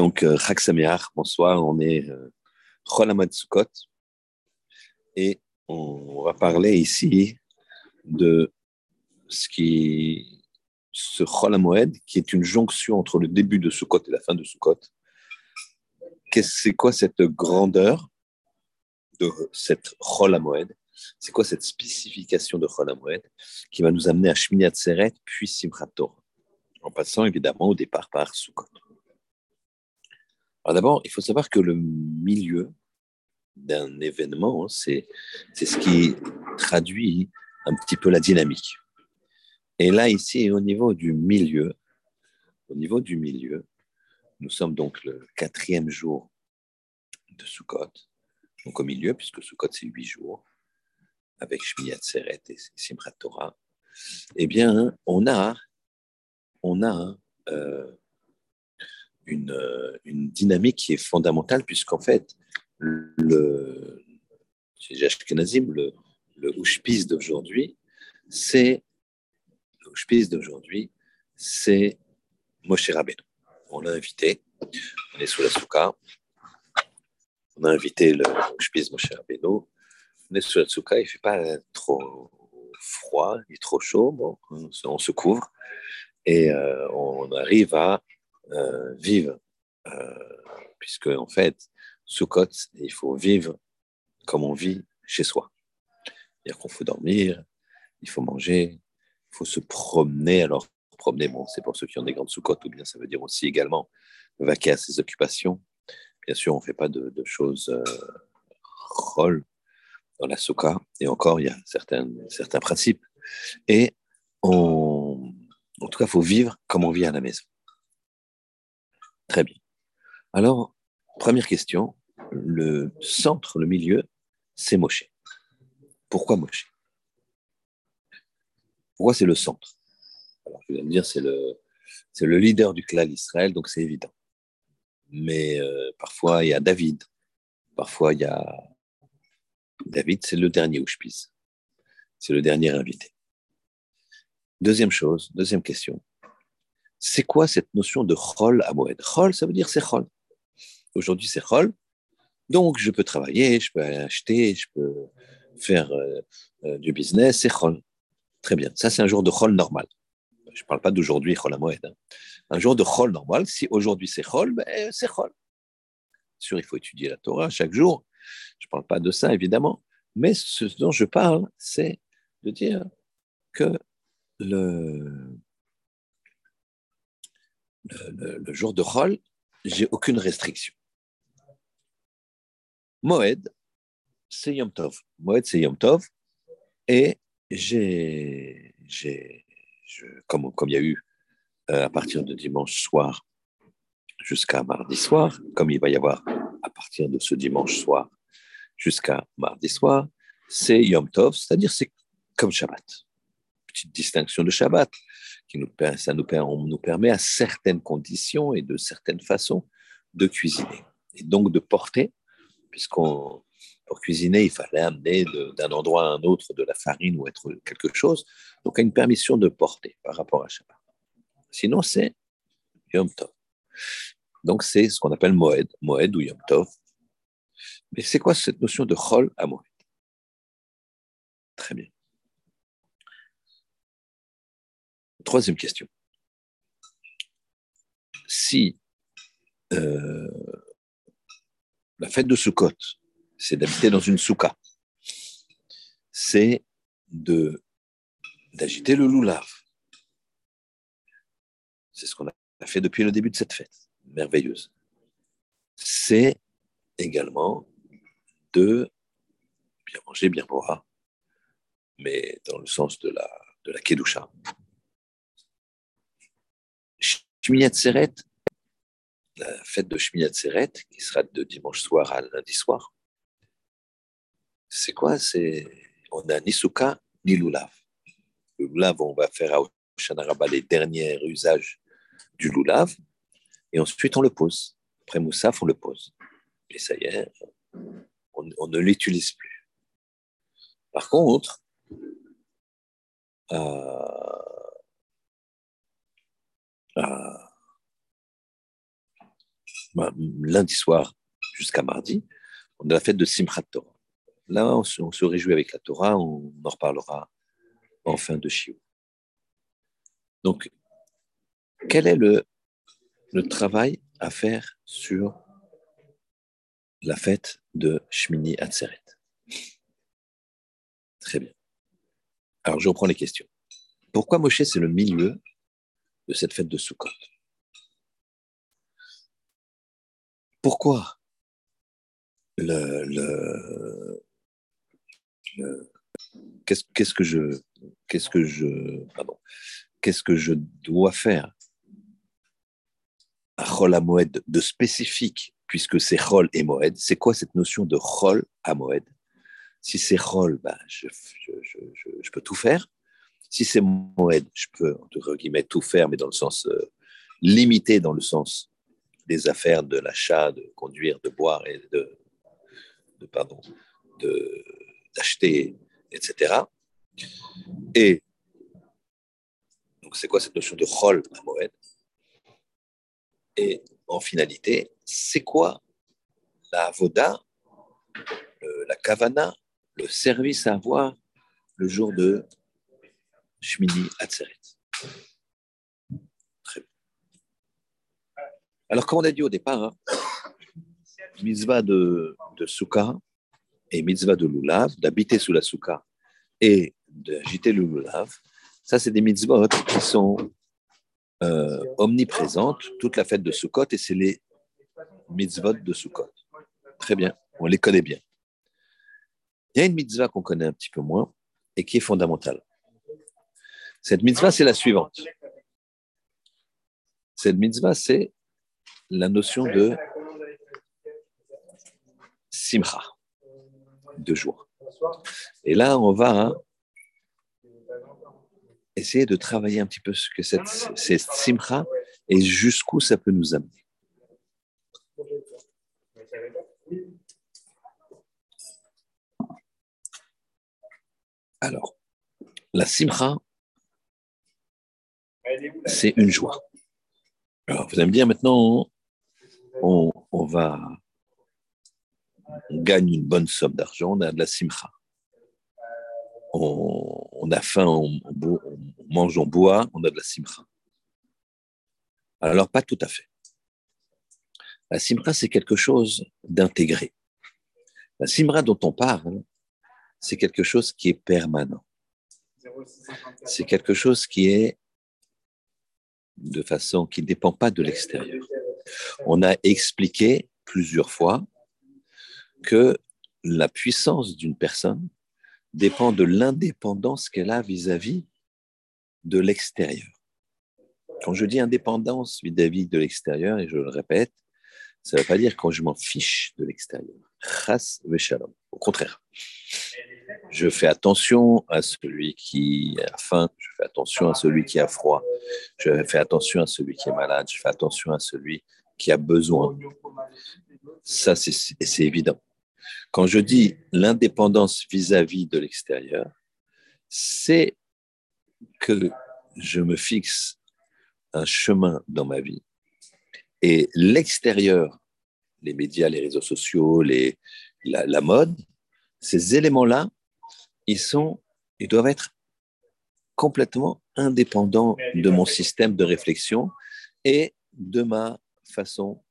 Donc, euh, Chag bonsoir, on est euh, Chol Hamad Sukkot et on va parler ici de ce qui, ce qui est une jonction entre le début de Sukkot et la fin de Sukkot. C'est quoi cette grandeur de cette Chol Hamoed? C'est quoi cette spécification de Chol Hamoed qui va nous amener à Shmini Atzeret puis Simchat en passant évidemment au départ par Sukkot. D'abord, il faut savoir que le milieu d'un événement, c'est ce qui traduit un petit peu la dynamique. Et là, ici, au niveau du milieu, au niveau du milieu, nous sommes donc le quatrième jour de Sukkot, donc au milieu, puisque Sukkot, c'est huit jours, avec Shmiyat Seret et Simchat Torah, eh bien, on a, on a euh, une, dynamique qui est fondamentale, puisqu'en fait, le, le, le d'aujourd'hui, c'est le d'aujourd'hui, c'est Moshe Rabbeinu. On l'a invité, on est sous la souka, on a invité le Ushpiz Moshe Rabbeinu, on est sous la souka, il ne fait pas trop froid, il est trop chaud, bon, on, se couvre. Et euh, on arrive à euh, euh, puisque en fait, Sukkot, il faut vivre comme on vit chez soi. C'est-à-dire qu'on faut dormir, il faut manger, il faut se promener. Alors, promener, bon, c'est pour ceux qui ont des grandes Sukkot, ou bien ça veut dire aussi également vaquer à ses occupations. Bien sûr, on ne fait pas de, choses euh, rôles dans la Sukkah, et encore, il y a certains, certains principes. Et on, en tout cas, il faut vivre comme on vit à la maison. Très bien. Alors, première question, le centre, le milieu, c'est Moshe. Pourquoi Moshe? Pourquoi c'est le centre? Alors, je vais me dire, c'est le, c'est le leader du clan Israël, donc c'est évident. Mais euh, parfois, il y a David. Parfois, il y a David, c'est le dernier Ushpiz. C'est le dernier invité. Deuxième chose, deuxième question c'est quoi cette notion de chol à Moed? Chol, ça veut dire c'est chol. Aujourd'hui, c'est chol. Donc, je peux travailler, je peux acheter, je peux faire euh, euh, du business, c'est chol. Très bien. Ça, c'est un jour de chol normal. Je ne parle pas d'aujourd'hui, chol à Moed. Hein. Un jour de chol normal, si aujourd'hui c'est chol, ben, c'est chol. Sûr, il faut étudier la Torah chaque jour. Je ne parle pas de ça, évidemment. Mais ce dont je parle, c'est de dire que le, le, jour de Chol, j'ai aucune restriction. Moed, c'est Yom Tov. Moed, c'est Yom Tov. Et j'ai, j'ai comme, comme il y a eu euh, à partir de dimanche soir jusqu'à mardi soir, comme il va y avoir à partir de ce dimanche soir jusqu'à mardi soir, c'est Yom Tov, c'est-à-dire c'est comme Shabbat. Petite distinction de Shabbat qui nous, ça nous, permet à certaines conditions et de certaines façons de cuisiner. Et donc de porter, puisqu'on pour cuisiner, il fallait amener d'un endroit à un autre de la farine ou être quelque chose. Donc, a une permission de porter par rapport à Shabbat. Sinon, c'est Yom Tov. Donc, c'est ce qu'on appelle Moed, Moed ou Yom Tov. Mais c'est quoi cette notion de Chol à Moed Très bien. Troisième question. Si euh, la fête de Sukkot, c'est d'habiter dans une souka, c'est de d'agiter le loulav. C'est ce qu'on a fait depuis le début de cette fête, merveilleuse. C'est également de bien manger, bien boire, mais dans le sens de la, de la kedusha, Shmiyat Seret, la fête de Shmiyat Seret, qui sera de dimanche soir à lundi soir, c'est quoi? C'est On a ni souka, ni lulav. Le lulav, on va faire à Oshanaraba les derniers usages du lulav, et ensuite on le pose. Après Moussaf, on le pose. Et ça y est, on, ne l'utilise plus. Par contre, euh, bah, lundi soir jusqu'à mardi, on a la fête de Simchat Torah. Là, on se, réjouit avec la Torah, on en reparlera en fin de Shiur. Donc, quel est le, le travail à faire sur la fête de Shmini Atzeret? Très bien. Alors, je reprends les questions. Pourquoi Moshe, c'est le milieu de cette fête de Sukkot. Pourquoi le, le, qu'est-ce que je qu'est-ce que je pardon qu'est-ce que je dois faire à Chol Moed de spécifique puisque c'est Chol et Moed c'est quoi cette notion de Chol à Moed si c'est Chol ben, je, peux tout faire si c'est Moed je peux entre guillemets tout faire mais dans le sens euh, limité dans le sens des affaires de l'achat de conduire de boire et de, de pardon d'acheter, etc. Et donc, c'est quoi cette notion de rôle à Moed? Et en finalité, c'est quoi la voda, la kavana, le service à avoir le jour de Shmini Atzeret Très bien. Alors, comme on a dit au départ, hein, mitzvah de, de et mitzvah de lulav, d'habiter sous la souka et d'agiter le lulav, ça, c'est des mitzvot qui sont euh, omniprésentes toute la fête de Sukkot et c'est les mitzvot de Sukkot. Très bien, on les connaît bien. Il y a une mitzvah qu'on connaît un petit peu moins et qui est fondamentale. Cette mitzvah, c'est la suivante. Cette mitzvah, c'est la notion de simcha deux jours. Et là, on va hein, essayer de travailler un petit peu ce que cette, cette simcha et jusqu'où ça peut nous amener. Alors, la simcha, c'est une joie. Alors, vous allez me dire maintenant, on, va on gagne une bonne somme d'argent, on a de la simcha. On, a faim, on, mange, on boit, on a de la simcha. Alors, pas tout à fait. La simcha, c'est quelque chose d'intégré. La simra dont on parle, c'est quelque chose qui est permanent. C'est quelque chose qui est de façon qui ne dépend pas de l'extérieur. On a expliqué plusieurs fois que la puissance d'une personne dépend de l'indépendance qu'elle a vis-à-vis de l'extérieur. Quand je dis indépendance vis-à-vis de l'extérieur, et je le répète, ça ne veut pas dire quand je m'en fiche de l'extérieur. Au contraire, je fais attention à celui qui a faim, je fais attention à celui qui a froid, je fais attention à celui qui est malade, je fais attention à celui qui a besoin. Ça, c'est évident. Quand je dis l'indépendance vis-à-vis de l'extérieur, c'est que je me fixe un chemin dans ma vie et l'extérieur, les médias, les réseaux sociaux, la, mode, ces éléments-là, ils sont, ils doivent être complètement indépendants de mon système de réflexion et de ma façon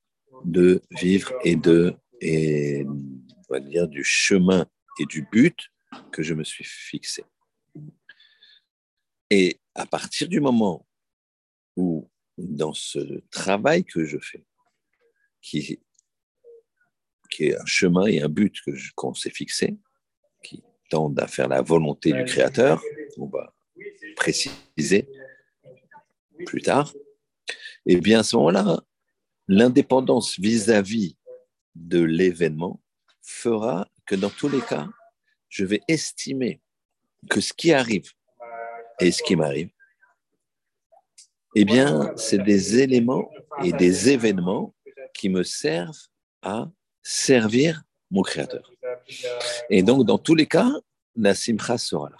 de vivre et de et on va dire, du chemin et du but que je me suis fixé. Et à partir du moment où, dans ce travail que je fais, qui, qui est un chemin et un but qu'on s'est fixé, qui tendent à faire la volonté du Créateur, on va préciser plus tard, et eh bien à ce moment-là, l'indépendance vis-à-vis de l'événement fera que dans tous les cas, je vais estimer que ce qui arrive et ce qui m'arrive, eh bien, c'est des éléments et des événements qui me servent à servir mon Créateur. Et donc, dans tous les cas, la simcha sera là.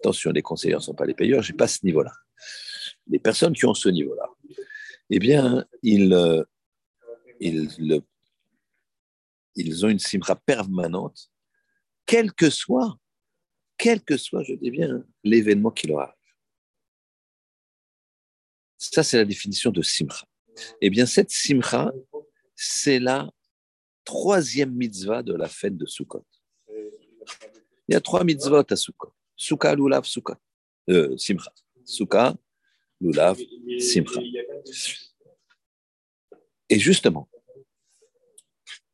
Attention, les conseillers ne sont pas les payeurs, je n'ai pas ce niveau-là. Les personnes qui ont ce niveau-là, eh bien, ils, euh, ils, ils ont une simra permanente, quel que soit, quel que soit, je dis bien, l'événement qui leur arrive. Ça, c'est la définition de simra. Eh bien, cette simra, c'est la troisième mitzvah de la fête de Sukkot. Il y a trois mitzvot à Sukkot. Sukkah, Lulav, Sukkot. Euh, simcha. Sukkah, Lulav, Simcha. Et justement,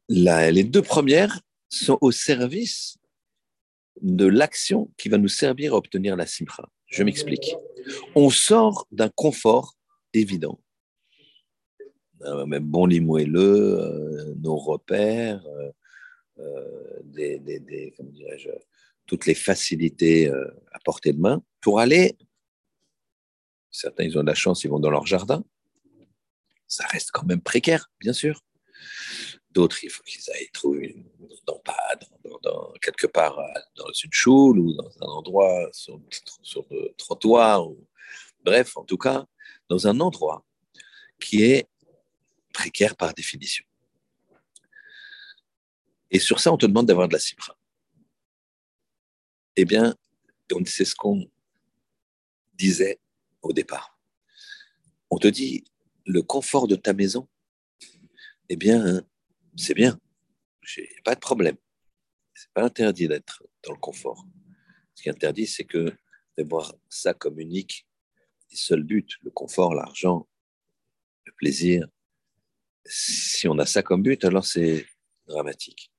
les deux premières sont au service de l'action qui va nous servir à obtenir la simcha. Je m'explique. On sort d'un confort évident. Euh, même bon lit euh, nos repères, euh, toutes les facilités à portée de main pour aller. Certains, ils ont de la chance, ils vont dans leur jardin. Ça reste quand même précaire, bien sûr. D'autres, il faut qu'ils aillent trouver une, dans, dans, quelque part dans une choule ou dans un endroit sur, sur le trottoir. Ou, bref, en tout cas, dans un endroit qui est précaire par définition. Et sur ça, on te demande d'avoir de la cipra. Eh bien, c'est ce qu'on disait au départ. On te dit, le confort de ta maison, eh bien, c'est bien. J'ai pas de problème. C'est pas interdit d'être dans le confort. Ce qui est interdit, c'est que de voir ça comme unique et seul but, le confort, l'argent, le plaisir. Si on a ça comme but, alors c'est dramatique.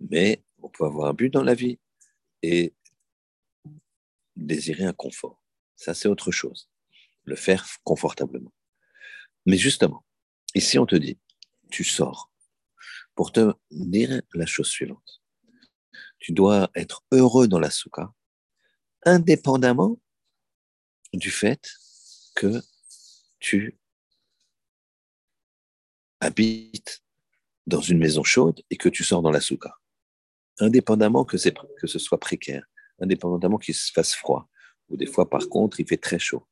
Mais on peut avoir un but dans la vie et désirer un confort. Ça, c'est autre chose. Le faire confortablement. Mais justement, ici, on te dit, tu sors pour te dire la chose suivante. Tu dois être heureux dans la souka, indépendamment du fait que tu habites dans une maison chaude et que tu sors dans la souka. Indépendamment que, que ce soit précaire, indépendamment qu'il se fasse froid, ou des fois, par contre, il fait très chaud.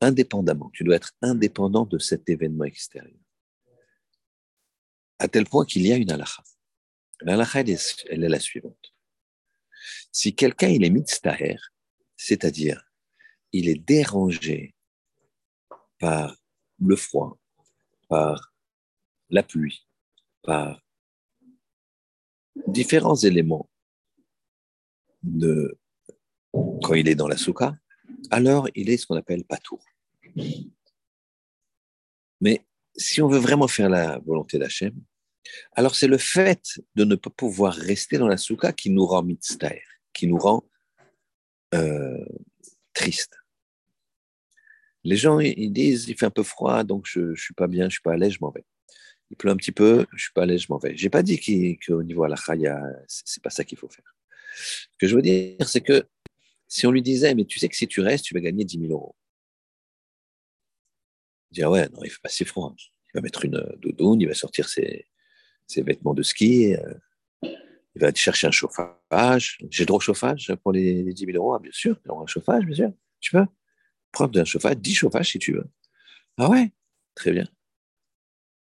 Indépendamment, tu dois être indépendant de cet événement extérieur à tel point qu'il y a une halakha. La elle, est, la suivante. Si quelqu'un il est mitztaher, c'est-à-dire il est dérangé par le froid, par la pluie, par différents éléments de quand il est dans la souka, alors il est ce qu'on appelle patour. Mais si on veut vraiment faire la volonté d'Hachem, alors c'est le fait de ne pas pouvoir rester dans la souka qui nous rend mitztaer, qui nous rend euh, triste. Les gens, ils disent, il fait un peu froid, donc je ne suis pas bien, je ne suis pas à l'aise, je m'en vais. Il pleut un petit peu, je suis pas l'aise, je m'en vais. Je n'ai pas dit qu'au niveau à la chaya, ce n'est pas ça qu'il faut faire. Ce que je veux dire, c'est que si on lui disait, mais tu sais que si tu restes, tu vas gagner 10 000 euros. Il dit, ouais, non, il fait pas si froid. Il va mettre une doudoune, il va sortir ses, vêtements de ski. Euh, il va chercher un chauffage. J'ai droit au chauffage pour les 10 000 euros ah, Bien sûr, un chauffage, bien sûr. Tu peux prendre un chauffage, 10 chauffages si tu veux. Ah ouais, très bien.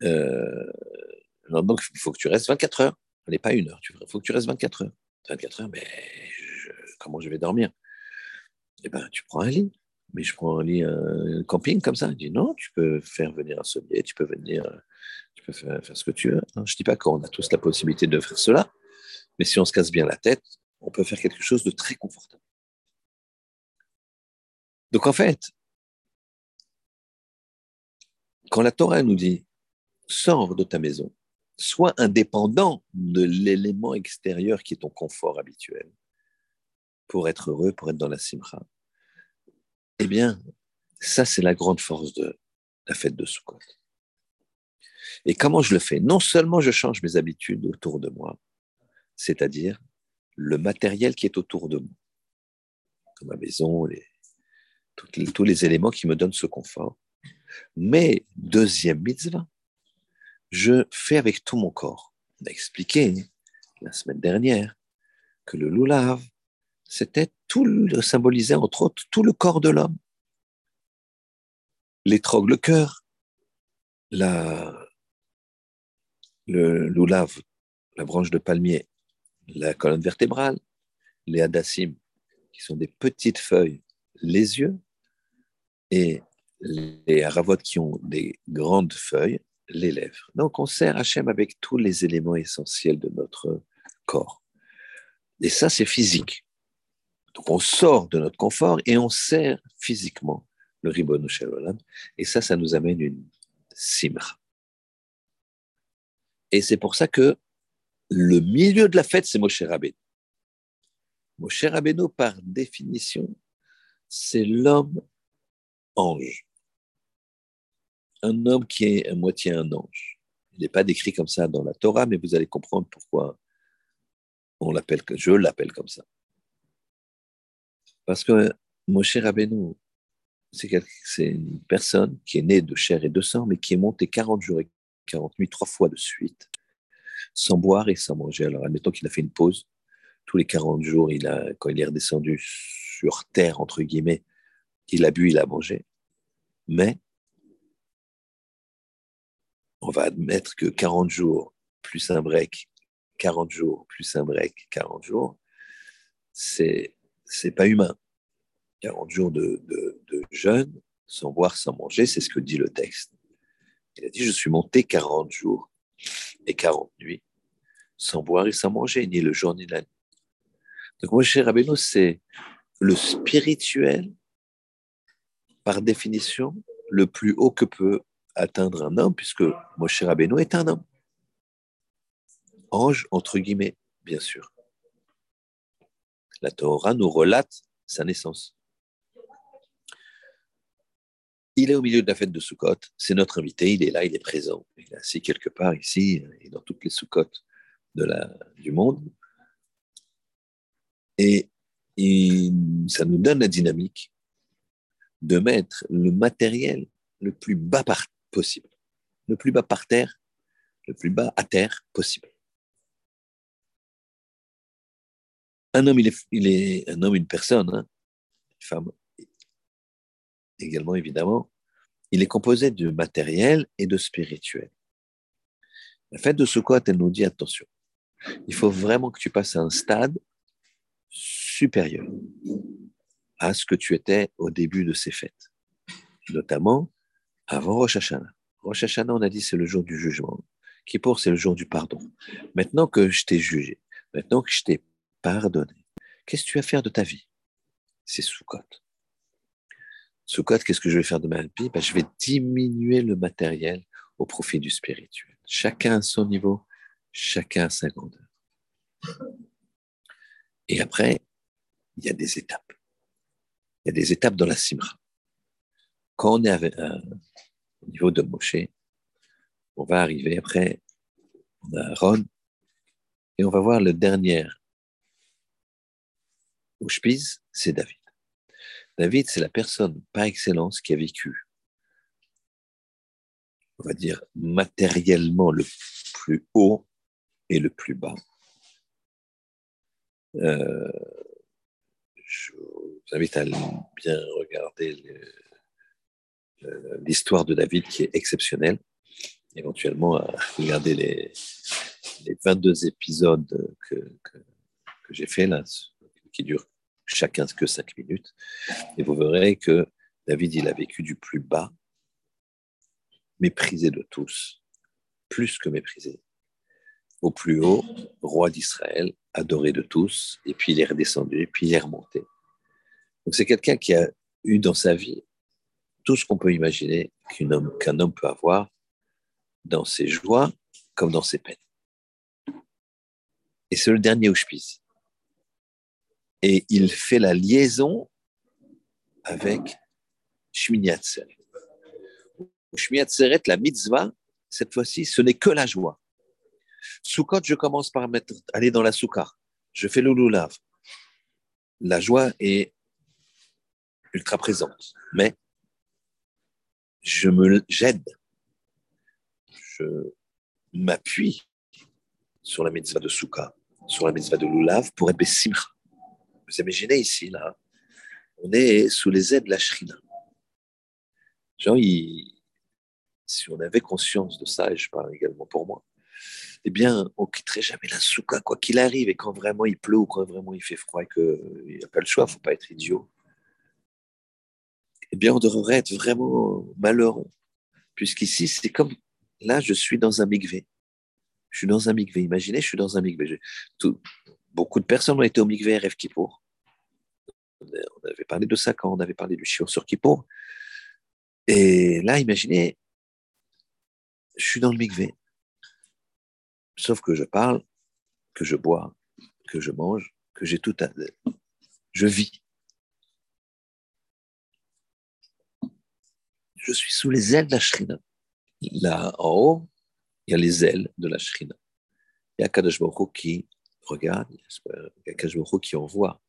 Euh, donc, il faut que tu restes 24 heures. Allez, pas une heure. Il faut que tu restes 24 heures. 24 heures, mais comment je vais dormir? Eh bien, tu prends un lit. Mais je prends un lit, un camping comme ça. Il dit non, tu peux faire venir un sommier, tu peux venir tu peux faire, ce que tu veux. Je ne dis pas qu'on a tous la possibilité de faire cela, mais si on se casse bien la tête, on peut faire quelque chose de très confortable. Donc en fait, quand la Torah nous dit sors de ta maison, sois indépendant de l'élément extérieur qui est ton confort habituel pour être heureux, pour être dans la simra, eh bien, ça c'est la grande force de la fête de Sukkot. Et comment je le fais? Non seulement je change mes habitudes autour de moi, c'est-à-dire le matériel qui est autour de moi, comme ma maison, tous les éléments qui me donnent ce confort. Mais deuxième mitzvah, je fais avec tout mon corps. On a expliqué la semaine dernière que le lulav, c'était tout le, symbolisait entre autres tout le corps de l'homme. L'étrogue, le cœur, la, le loulav, la branche de palmier, la colonne vertébrale, les hadassim, qui sont des petites feuilles, les yeux, et les haravot qui ont des grandes feuilles, les lèvres. Donc on sert Hachem avec tous les éléments essentiels de notre corps. Et ça, c'est physique. Donc on sort de notre confort et on sert physiquement le Ribbon Shalom. Et ça, ça nous amène une simra. Et c'est pour ça que le milieu de la fête, c'est Moshe Rabbeinu. Moshe Rabbeinu, par définition, c'est l'homme ange. Un homme qui est à moitié un ange. Il n'est pas décrit comme ça dans la Torah, mais vous allez comprendre pourquoi on l'appelle, je l'appelle comme ça. Parce que Moshe Rabbeinu, c'est une personne qui est née de chair et de sang, mais qui est montée 40 jours et 40 nuits, trois fois de suite, sans boire et sans manger. Alors, admettons qu'il a fait une pause. Tous les 40 jours, il a, quand il est redescendu sur terre, entre guillemets, il a bu, il a mangé. Mais on va admettre que 40 jours plus un break, 40 jours plus un break, 40 jours, c'est c'est pas humain. 40 jours de, de, jeûne, sans boire, sans manger, c'est ce que dit le texte. Il a dit, je suis monté 40 jours et 40 nuits, sans boire et sans manger, ni le jour ni la nuit. Donc, moi, cher Rabbeinu, c'est le spirituel, par définition, le plus haut que peut atteindre un homme, puisque Moshe Rabbeinu est un homme. Ange, entre guillemets, bien sûr. La Torah nous relate sa naissance. Il est au milieu de la fête de Sukkot, c'est notre invité, il est là, il est présent. Il est assis quelque part ici et dans toutes les Sukkot de du monde. Et, ça nous donne la dynamique de mettre le matériel le plus bas possible, le plus bas par terre, le plus bas à terre possible. Un homme, il est, il est un homme, une personne, hein, une femme également évidemment, il est composé de matériel et de spirituel. La fête de Sukkot, elle nous dit attention, il faut vraiment que tu passes à un stade supérieur à ce que tu étais au début de ces fêtes, notamment avant Rosh Hashanah. Rosh on a dit, c'est le jour du jugement. Kippour, c'est le jour du pardon. Maintenant que je t'ai jugé, maintenant que je t'ai pardonné, qu'est-ce que tu vas faire de ta vie? C'est Sukkot. Sukkot, qu'est-ce que je vais faire de ma vie? Ben, Je vais diminuer le matériel au profit du spirituel. Chacun à son niveau, chacun à sa grandeur. Et après, il y a des étapes. Il y a des étapes dans la Simra. Quand on est euh, au niveau de Moshe, on va arriver après, on a Aaron, et on va voir le dernier Ushpiz, c'est David. David, c'est la personne par excellence qui a vécu, on va dire, matériellement le plus haut et le plus bas. Euh, je vous invite à bien regarder l'histoire de David qui est exceptionnelle, éventuellement à regarder les, 22 épisodes que, que j'ai fait là, qui durent chacun que cinq minutes. Et vous verrez que David, il a vécu du plus bas, méprisé de tous, plus que méprisé, au plus haut, roi d'Israël, adoré de tous, et puis il est redescendu, et puis il est remonté. Donc c'est quelqu'un qui a eu dans sa vie tout ce qu'on peut imaginer qu'un homme, qu'un homme peut avoir dans ses joies comme dans ses peines. Et c'est le dernier Auschwitz et il fait la liaison avec Shmini Atzeret. Shmini Atzeret, la mitzvah, cette fois-ci, ce n'est que la joie. Soukot, je commence par mettre, aller dans la soukha. Je fais le. La joie est ultra présente, mais je me j'aide, je m'appuie sur la mitzvah de soukha, sur la mitzvah de lulav pour être bessimcha. Vous imaginez ici, là, on est sous les aides de la Shrina. Genre, si on avait conscience de ça, et je parle également pour moi, eh bien, on quitterait jamais la souka, quoi qu'il arrive, et quand vraiment il pleut ou quand vraiment il fait froid et qu'il n'y a pas le choix, il ne faut pas être idiot, eh bien, on devrait être vraiment malheureux. Puisqu'ici, c'est comme, là, je suis dans un migvé. Je suis dans un migvé. Imaginez, je suis dans un migvé. beaucoup de personnes ont été au migvé rêve Kippour. On avait parlé de ça quand on avait parlé du chiot sur Kippour. Et là, imaginez, je suis dans le migvé. Sauf que je parle, que je bois, que je mange, que j'ai tout à... Je vis. Je suis sous les ailes de la shrina. Là, en haut, il y a les ailes de la shrina. Il y a Kadosh qui regarde, il y a Kadosh qui envoie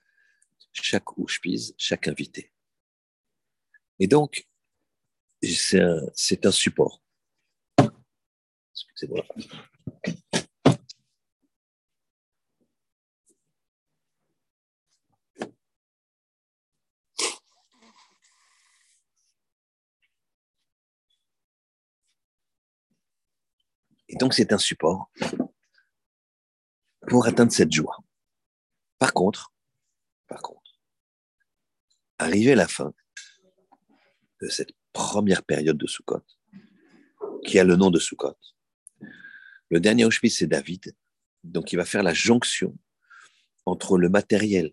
chaque pise, chaque invité. Et donc, c'est un, un support. Excusez-moi. Et donc, c'est un support pour atteindre cette joie. Par contre, par contre, arrivé à la fin de cette première période de Sukkot, qui a le nom de Sukkot, le dernier Auschwitz, c'est David. Donc, il va faire la jonction entre le matériel,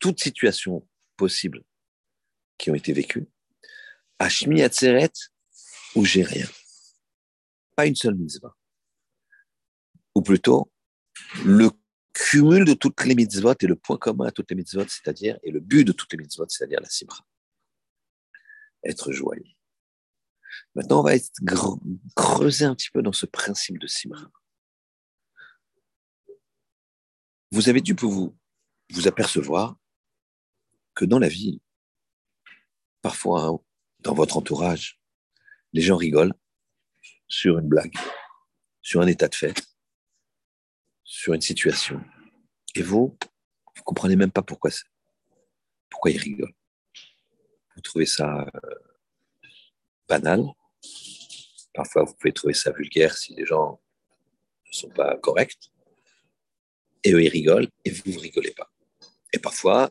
toutes situations possibles qui ont été vécues, Hashmi Atzeret, où j'ai rien pas une seule mitzvah. Ou plutôt, le cumul de toutes les mitzvot et le point commun à toutes les mitzvot, c'est-à-dire, et le but de toutes les mitzvot, c'est-à-dire la simra. Être joyeux. Maintenant, on va être creuser un petit peu dans ce principe de simra. Vous avez dû vous, vous apercevoir que dans la vie, parfois, dans votre entourage, les gens rigolent sur une blague, sur un état de fait, sur une situation. Et vous, vous comprenez même pas pourquoi c'est. Pourquoi il rigole. Vous trouvez ça euh, banal. Parfois, vous pouvez trouver ça vulgaire si les gens ne sont pas corrects. Et eux, ils rigolent et vous, ne rigolez pas. Et parfois,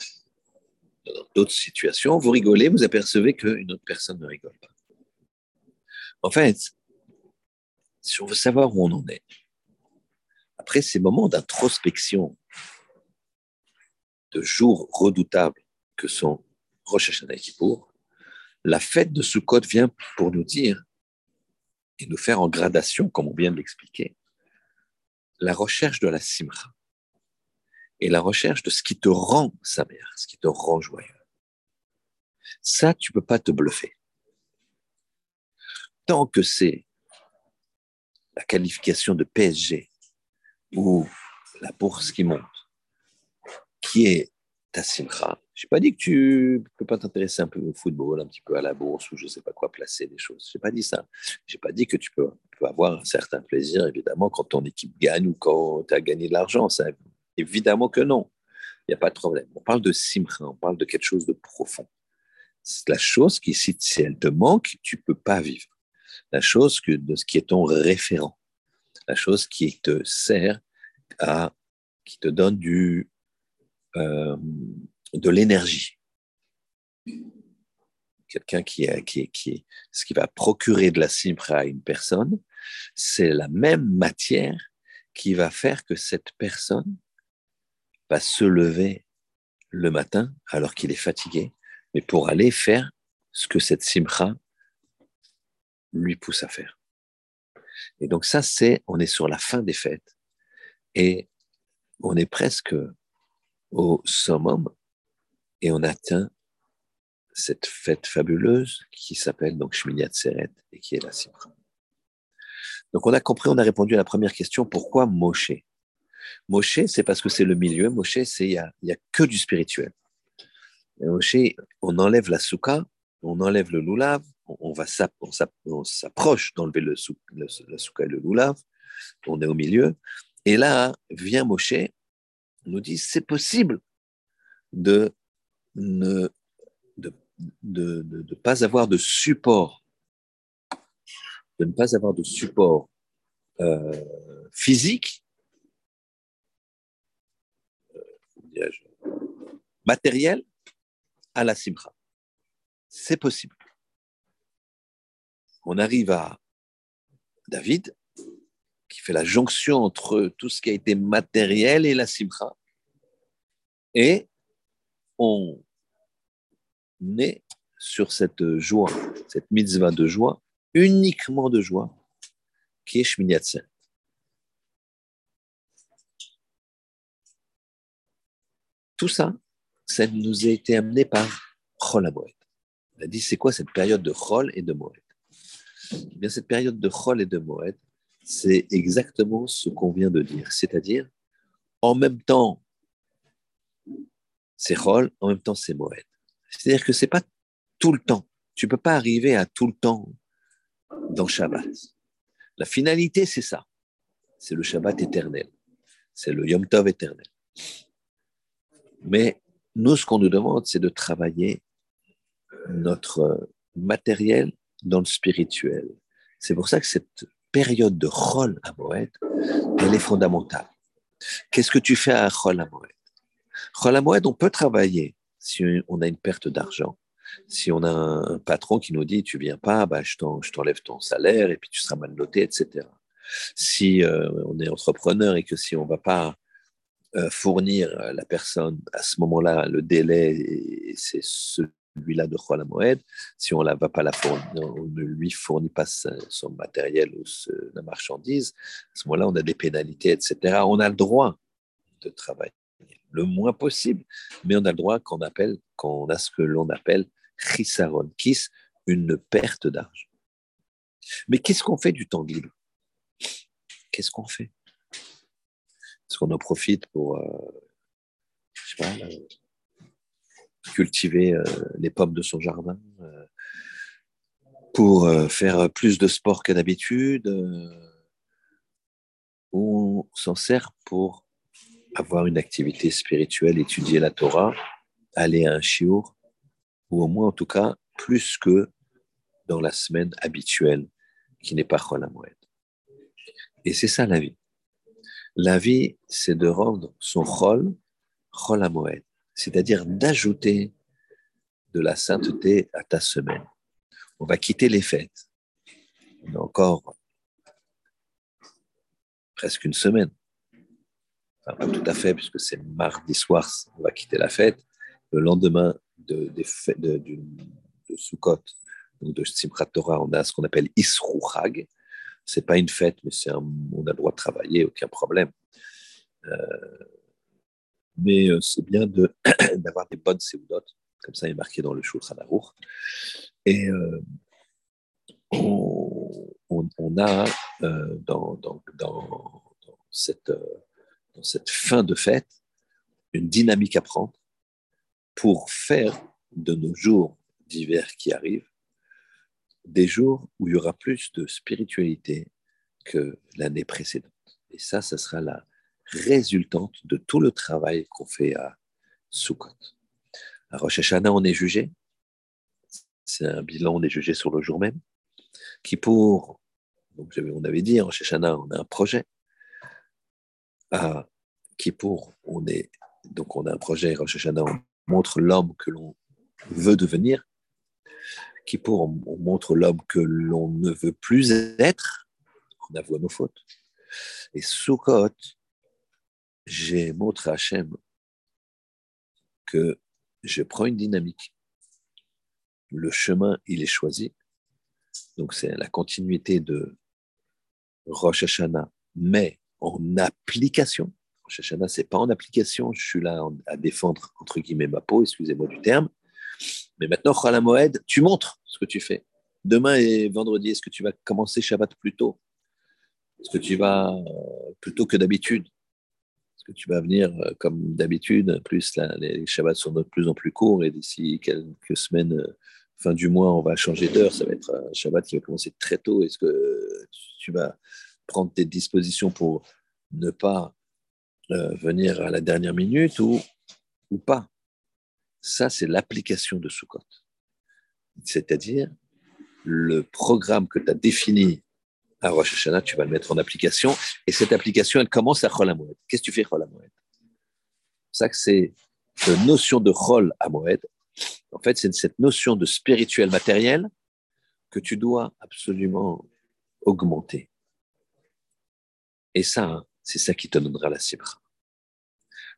dans d'autres situations, vous rigolez, vous apercevez qu'une autre personne ne rigole pas. En fait, si on veut savoir où on en est. Après ces moments d'introspection, de jours redoutables que sont Rosh Hashanah et la fête de Sukkot vient pour nous dire et nous faire en gradation, comme on vient de l'expliquer, la recherche de la simra et la recherche de ce qui te rend sa mère, ce qui te rend joyeux. Ça, tu peux pas te bluffer. Tant que c'est la qualification de PSG ou la bourse qui monte, qui est ta simcha. Je n'ai pas dit que tu ne peux pas t'intéresser un peu au football, un petit peu à la bourse ou je ne sais pas quoi placer des choses. Je n'ai pas dit ça. Je n'ai pas dit que tu peux, avoir un certain plaisir, évidemment, quand ton équipe gagne ou quand tu as gagné de l'argent. Évidemment que non. Il n'y a pas de problème. On parle de simcha, on parle de quelque chose de profond. C'est la chose qui, si elle te manque, tu ne peux pas vivre la chose que, de ce qui est ton référent, la chose qui te sert à, qui te donne du, euh, de l'énergie. Quelqu'un qui, qui, qui, ce qui va procurer de la simpra à une personne, c'est la même matière qui va faire que cette personne va se lever le matin alors qu'il est fatigué, mais pour aller faire ce que cette simra lui pousse à faire. Et donc ça, c'est, on est sur la fin des fêtes et on est presque au summum et on atteint cette fête fabuleuse qui s'appelle donc Shmini Atzeret et qui est la Simcha. Donc on a compris, on a répondu à la première question, pourquoi Moshe? Moshe, c'est parce que c'est le milieu. Moshe, c'est il n'y a, a que du spirituel. Moshe, on enlève la souka, on enlève le lulav, on, va s'approche d'enlever le, le, la souka et le lulav, on est au milieu, et là vient Moshe, nous dit c'est possible de ne de, de, de, pas avoir de support, de ne pas avoir de support euh, physique, euh, matériel, à la simcha. C'est possible. On arrive à David, qui fait la jonction entre tout ce qui a été matériel et la simcha. Et on est sur cette joie, cette mitzvah de joie, uniquement de joie, qui est Shmini Tout ça, ça nous a été amené par Chol. On a dit, c'est quoi cette période de Chol et de Moed? Eh bien, cette période de Chol et de Moed, c'est exactement ce qu'on vient de dire. C'est-à-dire, en même temps, c'est Chol, en même temps, c'est Moed. C'est-à-dire que c'est pas tout le temps. Tu peux pas arriver à tout le temps dans Shabbat. La finalité, c'est ça. C'est le Shabbat éternel. C'est le Yom Tov éternel. Mais nous, ce qu'on nous demande, c'est de travailler notre matériel dans le spirituel. C'est pour ça que cette période de Chol à Moed, elle est fondamentale. Qu'est-ce que tu fais à Chol à Moed Chol à Moed, on peut travailler si on a une perte d'argent. Si on a un patron qui nous dit tu viens pas, bah, je t'enlève ton salaire et puis tu seras mal noté, etc. Si euh, on est entrepreneur et que si on va pas euh, fournir la personne à ce moment-là le délai, c'est celui-là de Khola Moed. Si on ne va pas la fournir, on ne lui fournit pas son matériel ou la marchandise, à ce moment-là, on a des pénalités, etc. On a le droit de travailler le moins possible, mais on a le droit qu'on appelle, qu'on a ce que l'on appelle chisaron, kiss, une perte d'argent. Mais qu'est-ce qu'on fait du temps libre? Qu'est-ce qu'on fait? Est-ce qu'on en profite pour, euh, sais pas, cultiver euh, les pommes de son jardin, euh, pour faire plus de sport que d'habitude, ou on s'en sert pour avoir une activité spirituelle, étudier la Torah, aller à un shiur, ou au moins en tout cas plus que dans la semaine habituelle qui n'est pas Chol Et c'est ça la vie. La vie, c'est de rendre son Chol, Chol c'est-à-dire d'ajouter de la sainteté à ta semaine. On va quitter les fêtes. On a encore presque une semaine. Enfin, pas tout à fait, puisque c'est mardi soir, on va quitter la fête. Le lendemain, de, de, de, Sukkot, donc de Simchat Torah, on a ce qu'on appelle Isru Chag. C'est pas une fête, mais c'est on a le droit de travailler, aucun problème. Euh, mais euh, c'est bien d'avoir des bonnes séoudotes, comme ça est marqué dans le Shulchan Aruch. Et euh, on, a euh, dans, cette, fin de fête une dynamique à prendre pour faire de nos jours d'hiver qui arrivent des jours où il y aura plus de spiritualité que l'année précédente. Et ça, ce sera la résultante de tout le travail qu'on fait à Sukkot. À Rosh Hashanah, on est jugé. C'est un bilan, on est jugé sur le jour même. Qui pour, donc on avait dit, à Rosh Hashanah, on a un projet. À pour on est, donc on a un projet, Rosh Hashanah, montre l'homme que l'on veut devenir, qui pour on montre l'homme que l'on ne veut plus être, on avoue nos fautes. Et Sukkot, j'ai montré à Hachem que je prends une dynamique. Le chemin, il est choisi. Donc c'est la continuité de Rosh Hashanah, mais en application. Rosh Hashanah, c'est pas en application, je suis là à défendre, entre guillemets, ma peau, excusez-moi du terme. Mais maintenant, Khala Moed, tu montres ce que tu fais. Demain et vendredi, est-ce que tu vas commencer Shabbat plus tôt? Est-ce que tu vas euh, plus tôt que d'habitude? Que tu vas venir euh, comme d'habitude Plus les Shabbats sont de plus en plus courts et d'ici quelques semaines, euh, fin du mois, on va changer d'heure. Ça va être un Shabbat qui va commencer très tôt. Est-ce que tu vas prendre tes dispositions pour ne pas euh, venir à la dernière minute ou, ou pas? Ça, c'est l'application de Sukkot. C'est-à-dire le programme que tu as défini à Rosh Hashanah, tu vas le mettre en application. Et cette application, elle commence à Chol Moed. Qu'est-ce que tu fais Chol Moed C'est ça que c'est une notion de Chol Moed. En fait, c'est cette notion de spirituel matériel que tu dois absolument augmenter. Et ça, c'est ça qui te donnera la simcha.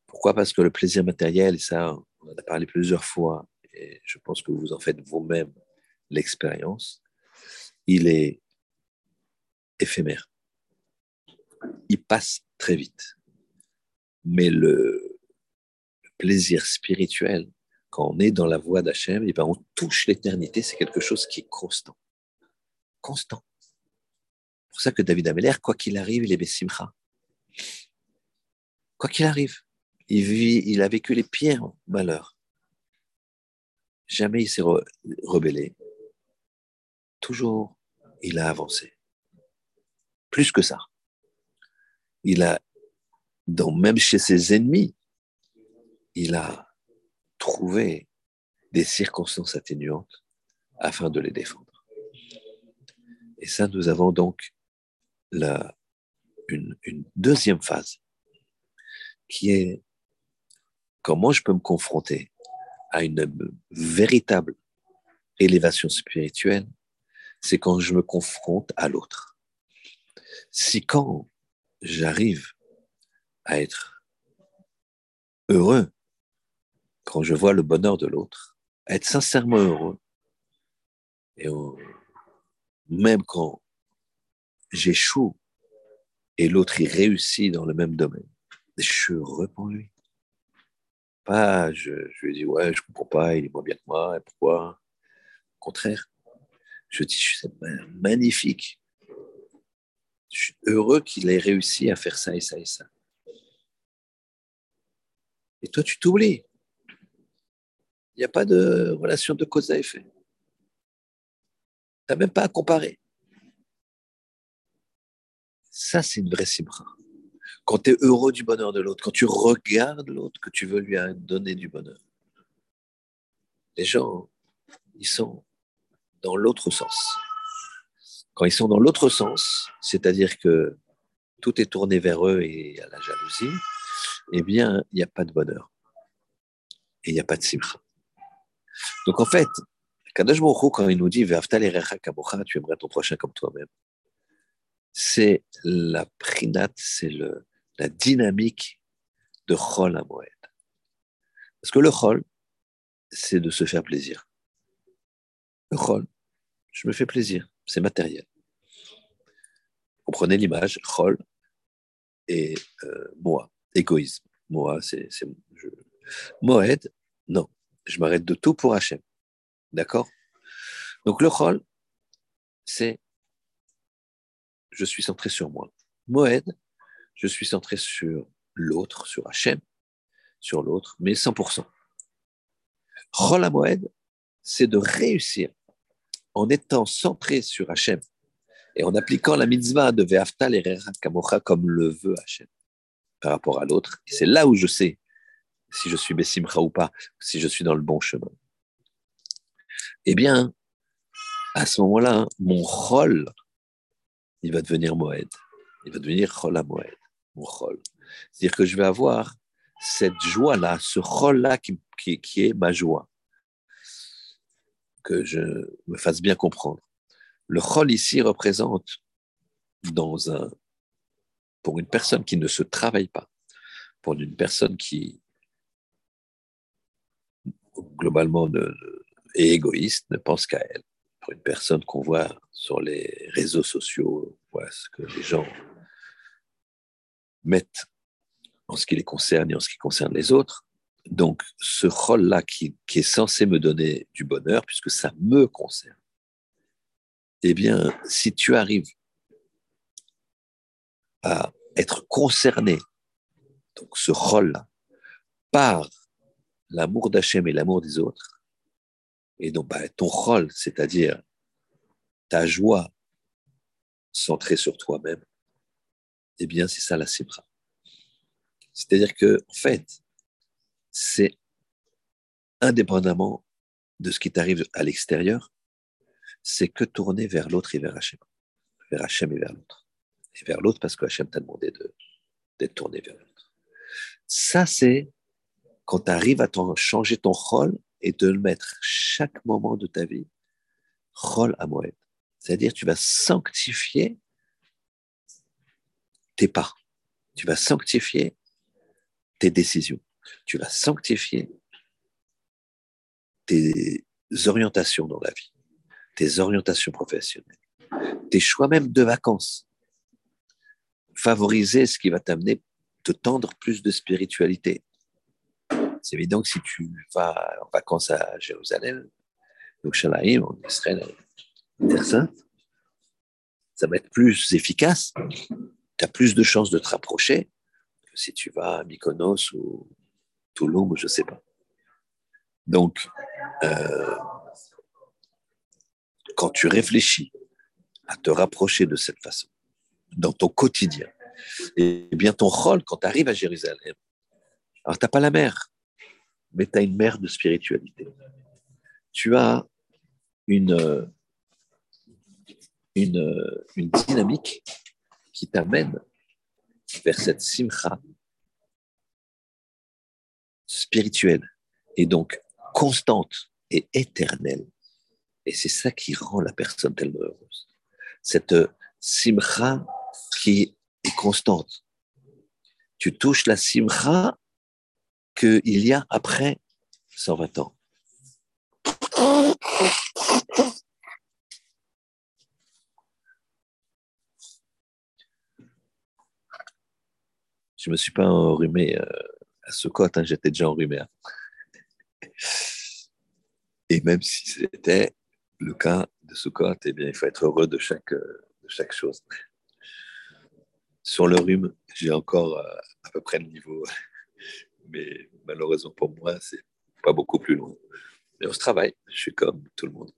Pourquoi? Parce que le plaisir matériel, ça, on en a parlé plusieurs fois, et je pense que vous en faites vous-même l'expérience, il est éphémère. Il passe très vite. Mais le, plaisir spirituel, quand on est dans la voie d'Hachem, eh ben on touche l'éternité, c'est quelque chose qui est constant. Constant. C'est pour ça que David Ameller, quoi qu'il arrive, il est Bessimcha. Quoi qu'il arrive, il, vit, il a vécu les pires malheurs. Jamais il s'est rebellé. Toujours, il a avancé. Plus que ça. Il a, dans, même chez ses ennemis, il a trouvé des circonstances atténuantes afin de les défendre. Et ça, nous avons donc la, une, une deuxième phase qui est comment je peux me confronter à une véritable élévation spirituelle, c'est quand je me confronte à l'autre. Si quand j'arrive à être heureux, quand je vois le bonheur de l'autre, à être sincèrement heureux, et même quand j'échoue et l'autre y réussit dans le même domaine, je suis heureux pour lui. Pas, je, je lui dis, ouais, je comprends pas, il est moins bien que moi, et pourquoi? Au contraire, je dis, c'est magnifique. Je suis heureux qu'il ait réussi à faire ça et ça et ça. Et toi, tu t'oublies. Il n'y a pas de relation de cause à effet. Tu n'as même pas à comparer. Ça, c'est une vraie simra quand tu es heureux du bonheur de l'autre, quand tu regardes l'autre, que tu veux lui donner du bonheur. Les gens, ils sont dans l'autre sens. Quand ils sont dans l'autre sens, c'est-à-dire que tout est tourné vers eux et à la jalousie, eh bien, il n'y a pas de bonheur. Et il n'y a pas de simcha. Donc en fait, Kadosh Baruch quand il nous dit tu aimerais ton prochain comme toi-même, c'est la prinat, c'est la dynamique de Chol à Moed. Parce que le Chol, c'est de se faire plaisir. Le Chol, je me fais plaisir, c'est matériel. Comprenez l'image, Chol et euh, moi, égoïsme. Moi, c'est. Moed, non, je m'arrête de tout pour Hachem. D'accord? Donc le Chol, c'est je suis centré sur moi. Moed, je suis centré sur l'autre, sur Hachem, sur l'autre, mais 100%. Chol Moed, c'est de réussir en étant centré sur Hachem et en appliquant la mitzvah de Ve'aftal et Kamocha comme le veut Hachem par rapport à l'autre. C'est là où je sais si je suis Bessimcha ou pas, si je suis dans le bon chemin. Eh bien, à ce moment-là, mon rôle, il va devenir Moed. Il va devenir Chol Moed. C'est-à-dire que je vais avoir cette joie-là, ce rôle-là qui, est ma joie. Que je me fasse bien comprendre. Le rôle ici représente pour une personne qui ne se travaille pas, pour une personne qui globalement est égoïste, ne pense qu'à elle, pour une personne qu'on voit sur les réseaux sociaux, voit ce que les gens mettent en ce qui les concerne et en ce qui concerne les autres. Donc, ce rôle-là qui, est censé me donner du bonheur, puisque ça me concerne, eh bien, si tu arrives à être concerné, donc ce rôle-là, par l'amour d'Hachem et l'amour des autres, et donc bah, ton rôle, c'est-à-dire ta joie centrée sur toi-même, eh bien, c'est ça la sibra. C'est-à-dire que, en fait, c'est indépendamment de ce qui t'arrive à l'extérieur, c'est que tourner vers l'autre et vers Hachem. vers Hachem et vers l'autre. Et vers l'autre parce que Hachem t'a demandé d'être tourné vers l'autre. Ça, c'est quand tu arrives à changer ton rôle et de le mettre chaque moment de ta vie, rôle à Moed. C'est-à-dire, tu vas sanctifier tes pas. Tu vas sanctifier tes décisions. Tu vas sanctifier tes orientations dans la vie, tes orientations professionnelles, tes choix même de vacances. Favoriser ce qui va t'amener, te tendre plus de spiritualité. C'est évident que si tu vas en vacances à Jérusalem, donc Shalaïm, en Israël, Terre Sainte, ça va être plus efficace. Tu as plus de chances de te rapprocher que si tu vas à Mykonos ou Toulon ou je ne sais pas. Donc, euh, quand tu réfléchis à te rapprocher de cette façon, dans ton quotidien, eh bien ton rôle quand tu arrives à Jérusalem, alors tu n'as pas la mer, mais tu as une mer de spiritualité. Tu as une, une, une dynamique qui t'amène vers cette simcha spirituelle et donc constante et éternelle. Et c'est ça qui rend la personne tellement heureuse. Cette simcha qui est constante. Tu touches la simcha qu'il y a après 120 ans. Je ne me suis pas enrhumé euh, à côté, hein, j'étais déjà enrhumé. Hein. Et même si c'était le cas de Sukkot, eh bien, il faut être heureux de chaque, de chaque chose. Sur le rhume, j'ai encore euh, à peu près le niveau, mais malheureusement pour moi, c'est pas beaucoup plus loin. Mais on se travaille, je suis comme tout le monde.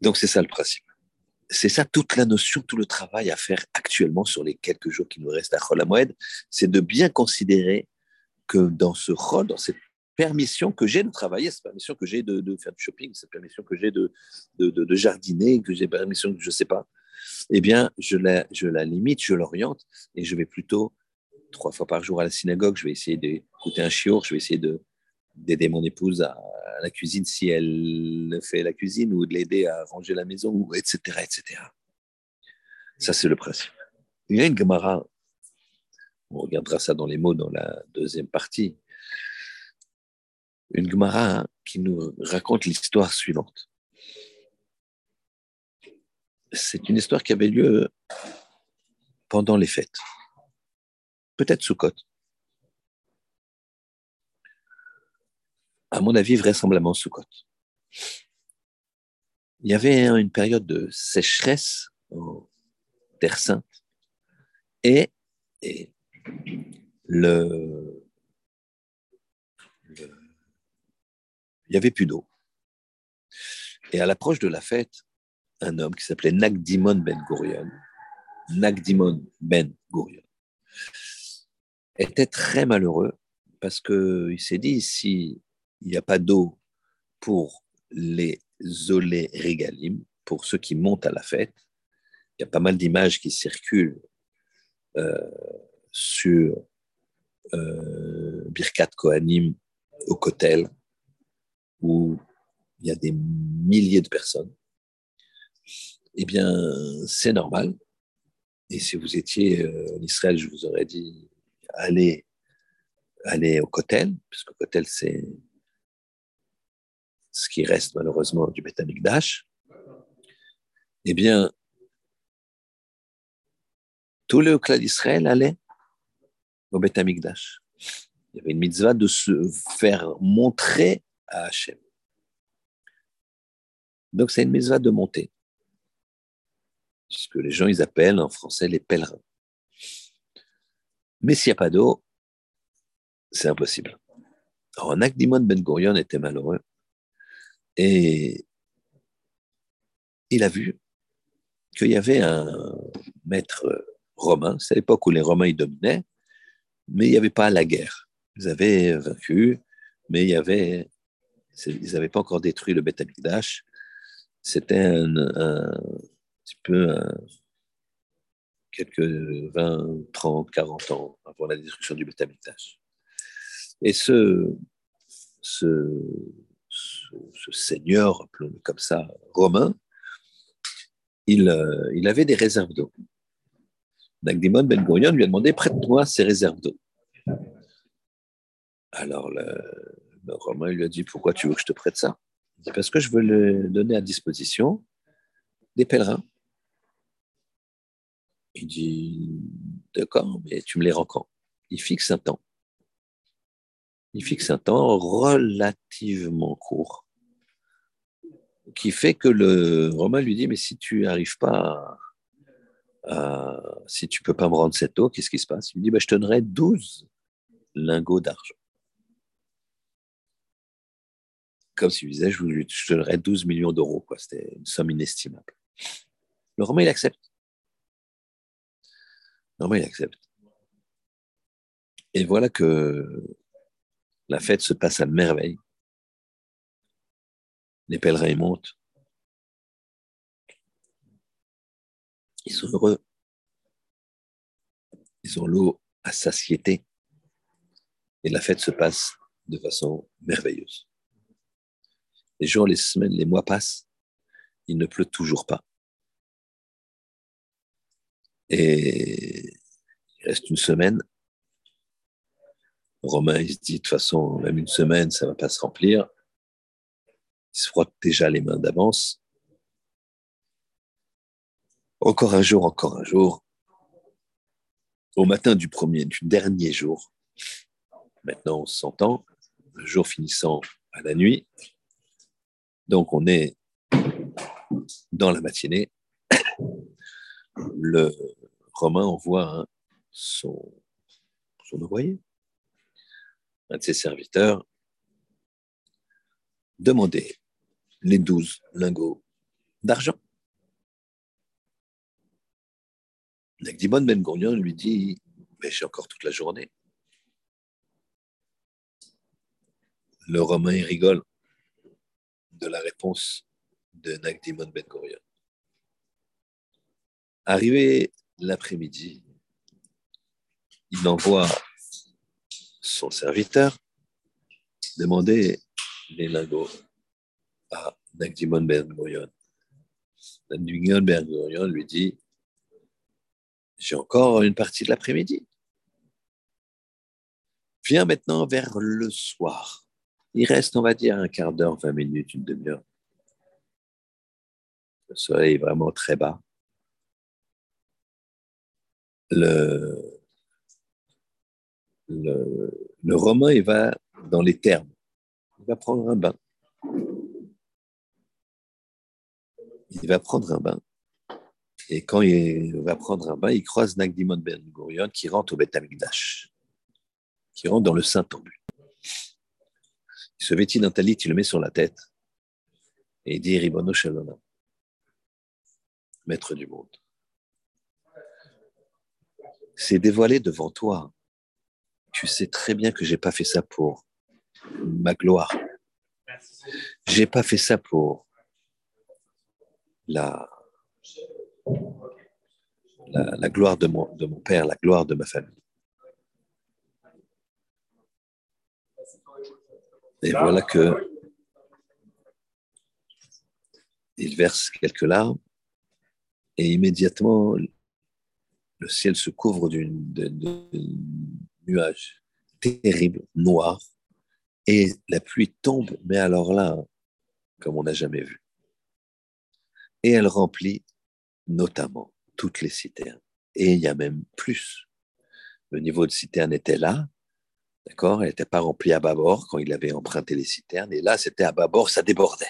Donc c'est ça le principe. C'est ça toute la notion, tout le travail à faire actuellement sur les quelques jours qui nous restent à Chol c'est de bien considérer que dans ce rôle, dans cette permission que j'ai de travailler, cette permission que j'ai de, faire du shopping, cette permission que j'ai de, de, jardiner, que j'ai permission que je ne sais pas, eh bien, je la, je la limite, je l'oriente et je vais plutôt trois fois par jour à la synagogue, je vais essayer d'écouter un chiour, je vais essayer d'aider mon épouse à, la cuisine si elle fait la cuisine ou de l'aider à ranger la maison, ou etc., etc. Ça, c'est le principe. Il y a une Gemara, on regardera ça dans les mots dans la deuxième partie, une Gemara qui nous raconte l'histoire suivante. C'est une histoire qui avait lieu pendant les fêtes. Peut-être sous côte. À mon avis, vraisemblablement côte. Il y avait une période de sécheresse en Terre Sainte et, il n'y avait plus d'eau. Et à l'approche de la fête, un homme qui s'appelait Nagdimon Ben Gurion, Nagdimon Ben Gurion, était très malheureux parce qu'il s'est dit s'il n'y a pas d'eau pour les olé régalim, pour ceux qui montent à la fête, il y a pas mal d'images qui circulent euh, sur euh, Birkat Kohanim au Kotel, où il y a des milliers de personnes, eh bien, c'est normal. Et si vous étiez euh, en Israël, je vous aurais dit, allez, allez au Kotel, puisque Kotel, c'est ce qui reste malheureusement du Beth Amikdash. Eh bien, tout le clan d'Israël allait au Beth Amikdash. Il y avait une mitzvah de se faire montrer à Hachem. Donc c'est une mitzvah de monter. Ce que les gens ils appellent en français les pèlerins. Mais s'il n'y a pas d'eau, c'est impossible. Alors Nakdimon Ben Gurion était malheureux et il a vu qu'il y avait un maître romain, c'est l'époque où les Romains y dominaient, mais il n'y avait pas la guerre. Ils avaient vaincu, mais ils n'avaient pas encore détruit le Beth c'était un, petit peu quelques 20, 30, 40 ans avant la destruction du Betamikdash. Et ce, ce, ce, seigneur, appelons-le comme ça, romain, il, euh, il avait des réserves d'eau. Nagdimon Ben Gurion lui a demandé prête-moi ces réserves d'eau. Alors le, le, Romain lui a dit pourquoi tu veux que je te prête ça? Parce que je veux le donner à disposition des pèlerins. Il dit d'accord, mais tu me les rends quand? Il fixe un temps. Fixe un temps relativement court qui fait que le Romain lui dit mais si tu n'arrives pas à, si tu peux pas me rendre cette eau, qu'est-ce qui se passe? Il lui dit bah, je te donnerai 12 lingots d'argent. Comme s'il disait, je, vous, je donnerais 12 millions d'euros. Quoi. C'était une somme inestimable. Le Romain, il accepte. Le Romain, il accepte. Et voilà que la fête se passe à merveille. Les pèlerins montent. Ils sont heureux. Ils ont l'eau à satiété. Et la fête se passe de façon merveilleuse. Les jours, les semaines, les mois passent, il ne pleut toujours pas. Et il reste une semaine. Romain, il se dit, de toute façon, même une semaine, ça ne va pas se remplir. Il se frotte déjà les mains d'avance. Encore un jour, encore un jour. Au matin du premier, du dernier jour, maintenant on s'entend, le jour finissant à la nuit, donc on est dans la matinée. Le Romain envoie son, son envoyé, un de ses serviteurs, demander les douze lingots d'argent. Nagdimon Ben Gourion lui dit Mais j'ai encore toute la journée. Le Romain rigole de la réponse de Nagdimon Ben Gurion. Arrivé l'après-midi, il envoie son serviteur demander les lingots à Nagdimon Ben. Nagdimon Ben lui dit J'ai encore une partie de l'après-midi. Viens maintenant vers le soir. Il reste, on va dire, un quart d'heure, vingt minutes, une demi-heure. Le soleil est vraiment très bas. Le, le, Romain, il va dans les thermes. Il va prendre un bain. Il va prendre un bain. Et quand il va prendre un bain, il croise Nagdimon Ben Gurion qui rentre au Beth qui rentre dans le Saint-Temple. Il se vêtit d'un talit, il le met sur la tête et il dit Ribono Shalom, maître du monde. C'est dévoilé devant toi. Tu sais très bien que j'ai pas fait ça pour ma gloire. J'ai pas fait ça pour la, la, gloire de mon, de mon père, la gloire de ma famille. Et voilà que il verse quelques larmes et immédiatement le ciel se couvre d'un nuage terrible, noir, et la pluie tombe, mais alors là, comme on n'a jamais vu. Et elle remplit notamment toutes les citernes. Et il y a même plus. Le niveau de citerne était là, D'accord? Elle n'était pas remplie à bâbord quand il avait emprunté les citernes. Et là, c'était à bâbord, ça débordait.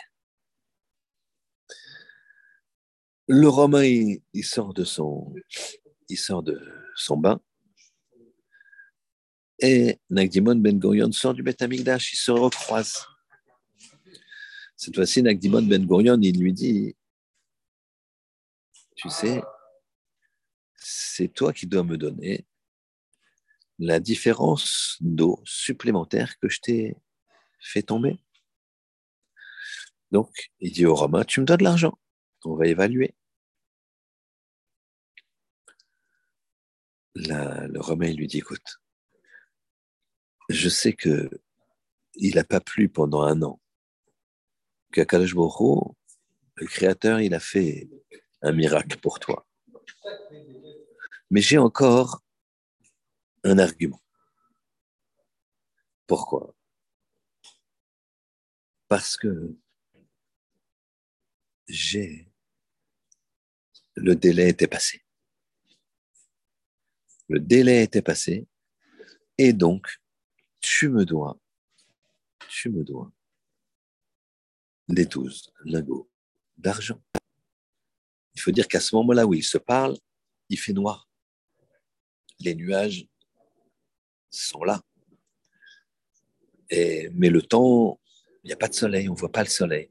Le Romain, il, sort de son, il sort de son bain. Et Nagdimon Ben Gurion sort du Beth Amikdash, il se recroise. Cette fois-ci, Nagdimon Ben Gurion, il lui dit Tu sais, c'est toi qui dois me donner la différence d'eau supplémentaire que je t'ai fait tomber. Donc, il dit au Romain, tu me donnes de l'argent, on va évaluer. le Romain lui dit, écoute, je sais que il n'a pas plu pendant un an, qu'à Baruch le Créateur, il a fait un miracle pour toi. Mais j'ai encore un argument. Pourquoi? Parce que j'ai le délai était passé. Le délai était passé et donc tu me dois, tu me dois des douze lingots d'argent. Il faut dire qu'à ce moment-là où il se parle, il fait noir. Les nuages sont là. Mais le temps, il n'y a pas de soleil, on ne voit pas le soleil.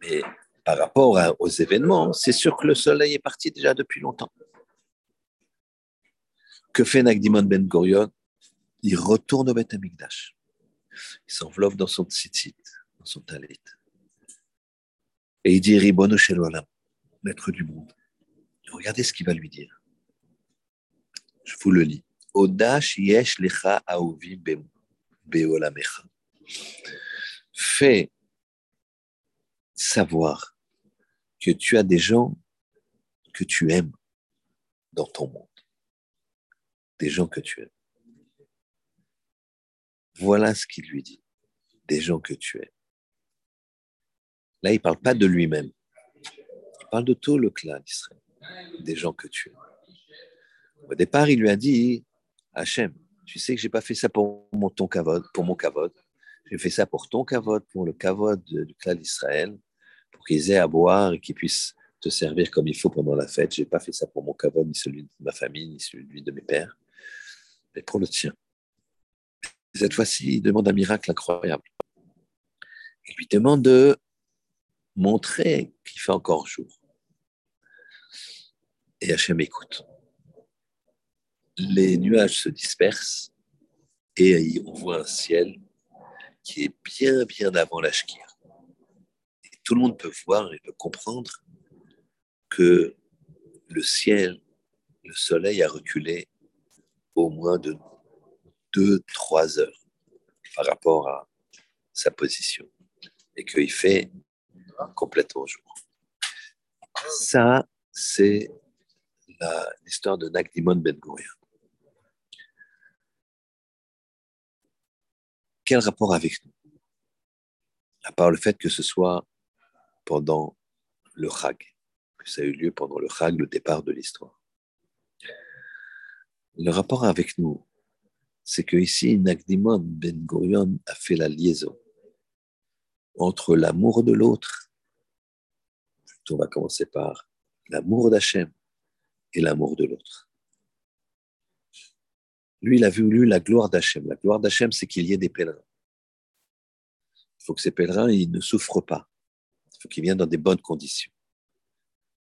Mais par rapport aux événements, c'est sûr que le soleil est parti déjà depuis longtemps. Que fait Nagdimon Ben Gurion? Il retourne au Beth Amikdash. Il s'enveloppe dans son tzitzit, dans son talit. Et il dit Ribono Shelolam, maître du monde. Regardez ce qu'il va lui dire. Je vous le lis. Odash yesh lecha. Fais savoir que tu as des gens que tu aimes dans ton monde. Des gens que tu aimes. Voilà ce qu'il lui dit. Des gens que tu aimes. Là, il ne parle pas de lui-même. Il parle de tout le clan d'Israël, des gens que tu aimes. Au départ, il lui a dit, Hachem, tu sais que je n'ai pas fait ça pour mon, ton kavod, pour mon kavod. J'ai fait ça pour ton kavod, pour le kavod du clan d'Israël, pour qu'ils aient à boire et qu'ils puissent te servir comme il faut pendant la fête. Je n'ai pas fait ça pour mon kavod, ni celui de ma famille, ni celui de mes pères, mais pour le tien. Cette fois-ci, il demande un miracle incroyable. Il lui demande de montrer qu'il fait encore jour. Et Hachem écoute. Les nuages se dispersent et on voit un ciel qui est bien, bien avant la Et tout le monde peut voir et peut comprendre que le ciel, le soleil a reculé au moins de deux, trois heures par rapport à sa position et qu'il fait complètement jour. Ça, c'est l'histoire de Nagdimon Ben Gurion. Quel rapport avec nous? À part le fait que ce soit pendant le Chag, que ça a eu lieu pendant le Chag, le départ de l'histoire. Le rapport avec nous, c'est que ici, Nagdimon Ben Gurion a fait la liaison entre l'amour de l'autre on va commencer par l'amour d'Hachem et l'amour de l'autre. Lui, il a vu la gloire d'Hachem. La gloire d'Hachem, c'est qu'il y ait des pèlerins. Il faut que ces pèlerins, ils ne souffrent pas. Il faut qu'ils viennent dans des bonnes conditions.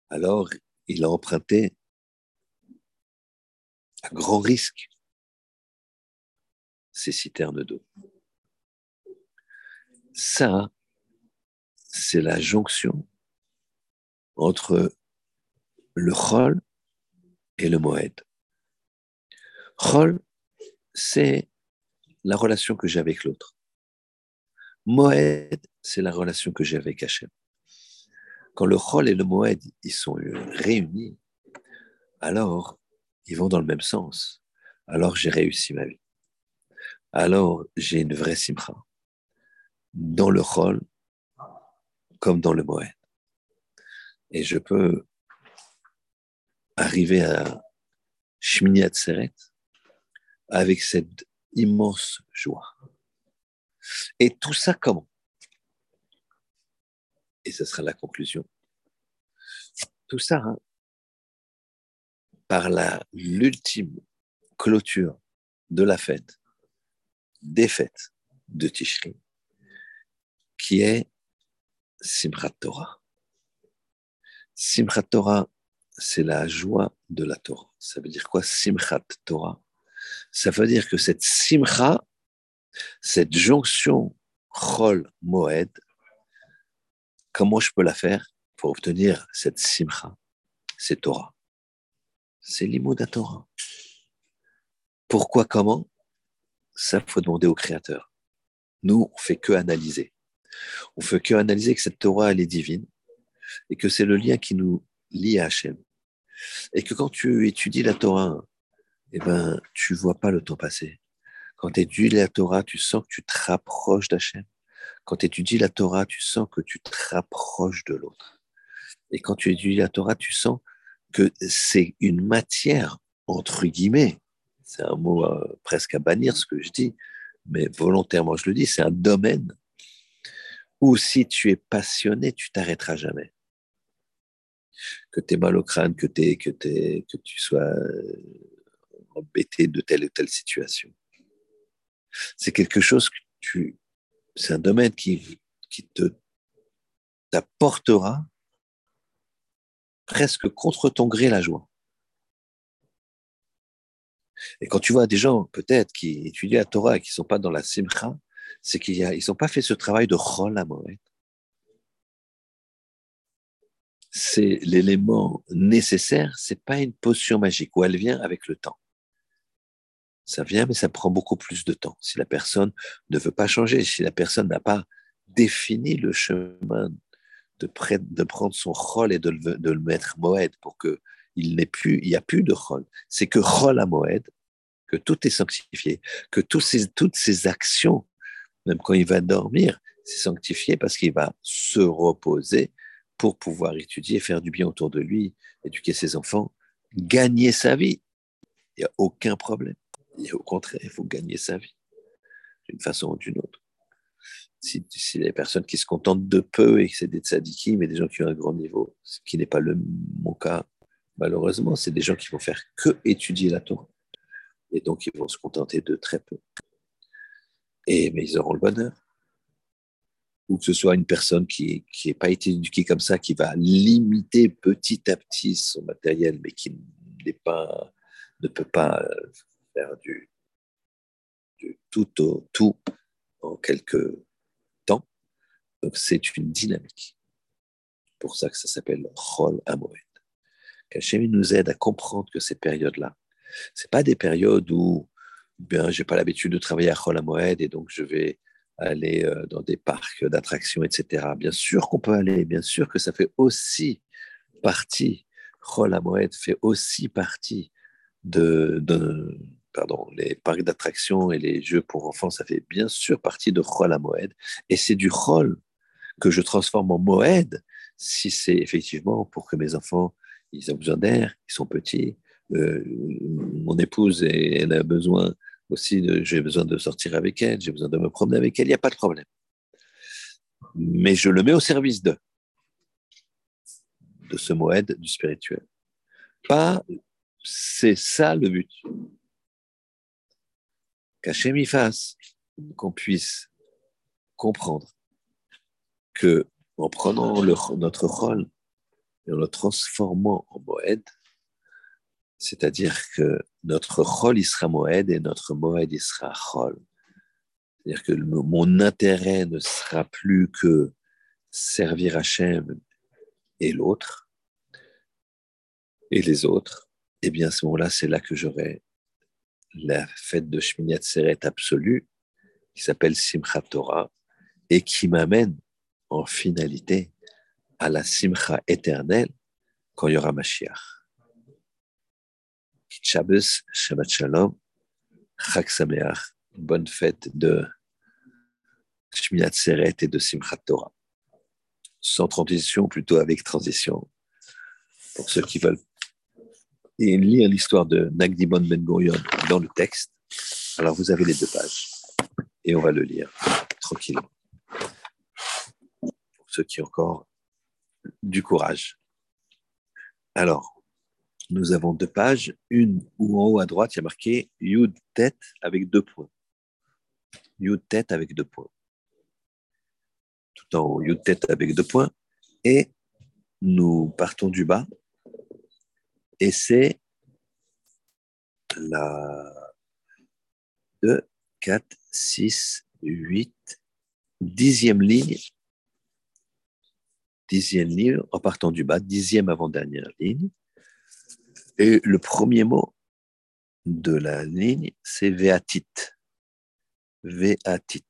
Alors, il a emprunté à grand risque ces citernes d'eau. Ça, c'est la jonction entre le Chol et le Moed. Chol, c'est la relation que j'ai avec l'autre. Moed, c'est la relation que j'ai avec Hachem. Quand le Chol et le Moed ils sont réunis, alors ils vont dans le même sens. Alors j'ai réussi ma vie. Alors j'ai une vraie simcha. Dans le Chol comme dans le Moed et je peux arriver à Shmini Atzeret avec cette immense joie. Et tout ça comment? Et ce sera la conclusion. Tout ça hein, par l'ultime clôture de la fête, fêtes de Tishri, qui est Simchat Torah. Simchat Torah, c'est la joie de la Torah. Ça veut dire quoi, Simchat Torah? Ça veut dire que cette Simcha, cette jonction Chol Moed, comment je peux la faire pour obtenir cette simcha C'est Torah? C'est l'imoda Torah. Pourquoi, comment? Ça, faut demander au Créateur. Nous, on fait que analyser. On fait que analyser que cette Torah, elle est divine et que c'est le lien qui nous lie à Hachem. Et que quand tu étudies la Torah, eh ben, tu vois pas le temps passer. Quand tu étudies la Torah, tu sens que tu te rapproches d'Hachem. Quand tu étudies la Torah, tu sens que tu te rapproches de l'autre. Et quand tu étudies la Torah, tu sens que c'est une matière, entre guillemets, c'est un mot euh, presque à bannir ce que je dis, mais volontairement je le dis, c'est un domaine où si tu es passionné, tu t'arrêteras jamais. Que tu mal au crâne, que, es, que, que tu sois euh, embêté de telle ou telle situation. C'est quelque chose que tu, c'est un domaine qui, qui te t'apportera presque contre ton gré la joie. Et quand tu vois des gens, peut-être, qui étudient la Torah et qui ne sont pas dans la simcha, c'est qu'ils n'ont pas fait ce travail de chol amoret. C'est l'élément nécessaire, c'est pas une potion magique où elle vient avec le temps. Ça vient, mais ça prend beaucoup plus de temps. Si la personne ne veut pas changer, si la personne n'a pas défini le chemin de, prendre son rôle et de le mettre moed pour que il n'est plus, il n'y a plus de rôle. C'est que rôle à moed, que tout est sanctifié, que toutes ces actions, même quand il va dormir, c'est sanctifié parce qu'il va se reposer pour pouvoir étudier, faire du bien autour de lui, éduquer ses enfants, gagner sa vie. Il n'y a aucun problème. Et au contraire, il faut gagner sa vie d'une façon ou d'une autre. Si, si les personnes qui se contentent de peu et que c'est des tzadikim, mais des gens qui ont un grand niveau, ce qui n'est pas le, mon cas, malheureusement, c'est des gens qui vont faire que étudier la Torah. Et donc, ils vont se contenter de très peu. Et, mais ils auront le bonheur. Ou que ce soit une personne qui n'a pas été éduquée comme ça, qui va limiter petit à petit son matériel, mais qui pas, ne peut pas faire du, tout au tout en quelques temps. Donc c'est une dynamique. Pour ça que ça s'appelle Chol Amoed. Qu'Hachem nous aide à comprendre que ces périodes-là, c'est pas des périodes où ben, j'ai pas l'habitude de travailler à Chol Amoed et donc je vais aller euh, dans des parcs d'attractions, etc. Bien sûr qu'on peut aller, bien sûr que ça fait aussi partie, Chol Amoed fait aussi partie de, pardon, les parcs d'attractions et les jeux pour enfants, ça fait bien sûr partie de Chol Moed. Et c'est du Chol que je transforme en Moed si c'est effectivement pour que mes enfants, ils ont besoin d'air, ils sont petits. Euh, mon épouse, elle a besoin aussi, j'ai besoin de sortir avec elle, j'ai besoin de me promener avec elle, il n'y a pas de problème. Mais je le mets au service de, de ce Moed du spirituel. Pas, c'est ça le but qu'Hachem y fasse, qu'on puisse comprendre que en prenant notre rôle en le transformant en Moed, c'est-à-dire que notre il sera Moed et notre Moed il sera Chol. C'est-à-dire que mon intérêt ne sera plus que servir Hachem et l'autre et les autres. Et bien à ce moment-là, c'est là que j'aurai la fête de Shmini Atzeret absolue, qui s'appelle Simchat Torah, et qui m'amène en finalité à la Simcha éternelle quand il y aura Mashiach. Shabbat Shalom, Chag Sameach, bonne fête de Shmini Atzeret et de Simchat Torah. Sans transition, plutôt avec transition. Pour ceux qui veulent et lire l'histoire de Nagdimon Ben Gurion dans le texte. Alors vous avez les deux pages et on va le lire tranquillement. Pour ceux qui encore du courage. Alors, nous avons deux pages, une où en haut à droite, il y a marqué Yud tête avec deux points. Yud tête avec deux points. Tout en haut, Yud tête avec deux points. Et nous partons du bas et c'est la 2, 4, 6, 8, dixième ligne dixième ligne en partant du bas, dixième avant-dernière ligne. Et le premier mot de la ligne, c'est Veatit. Veatit.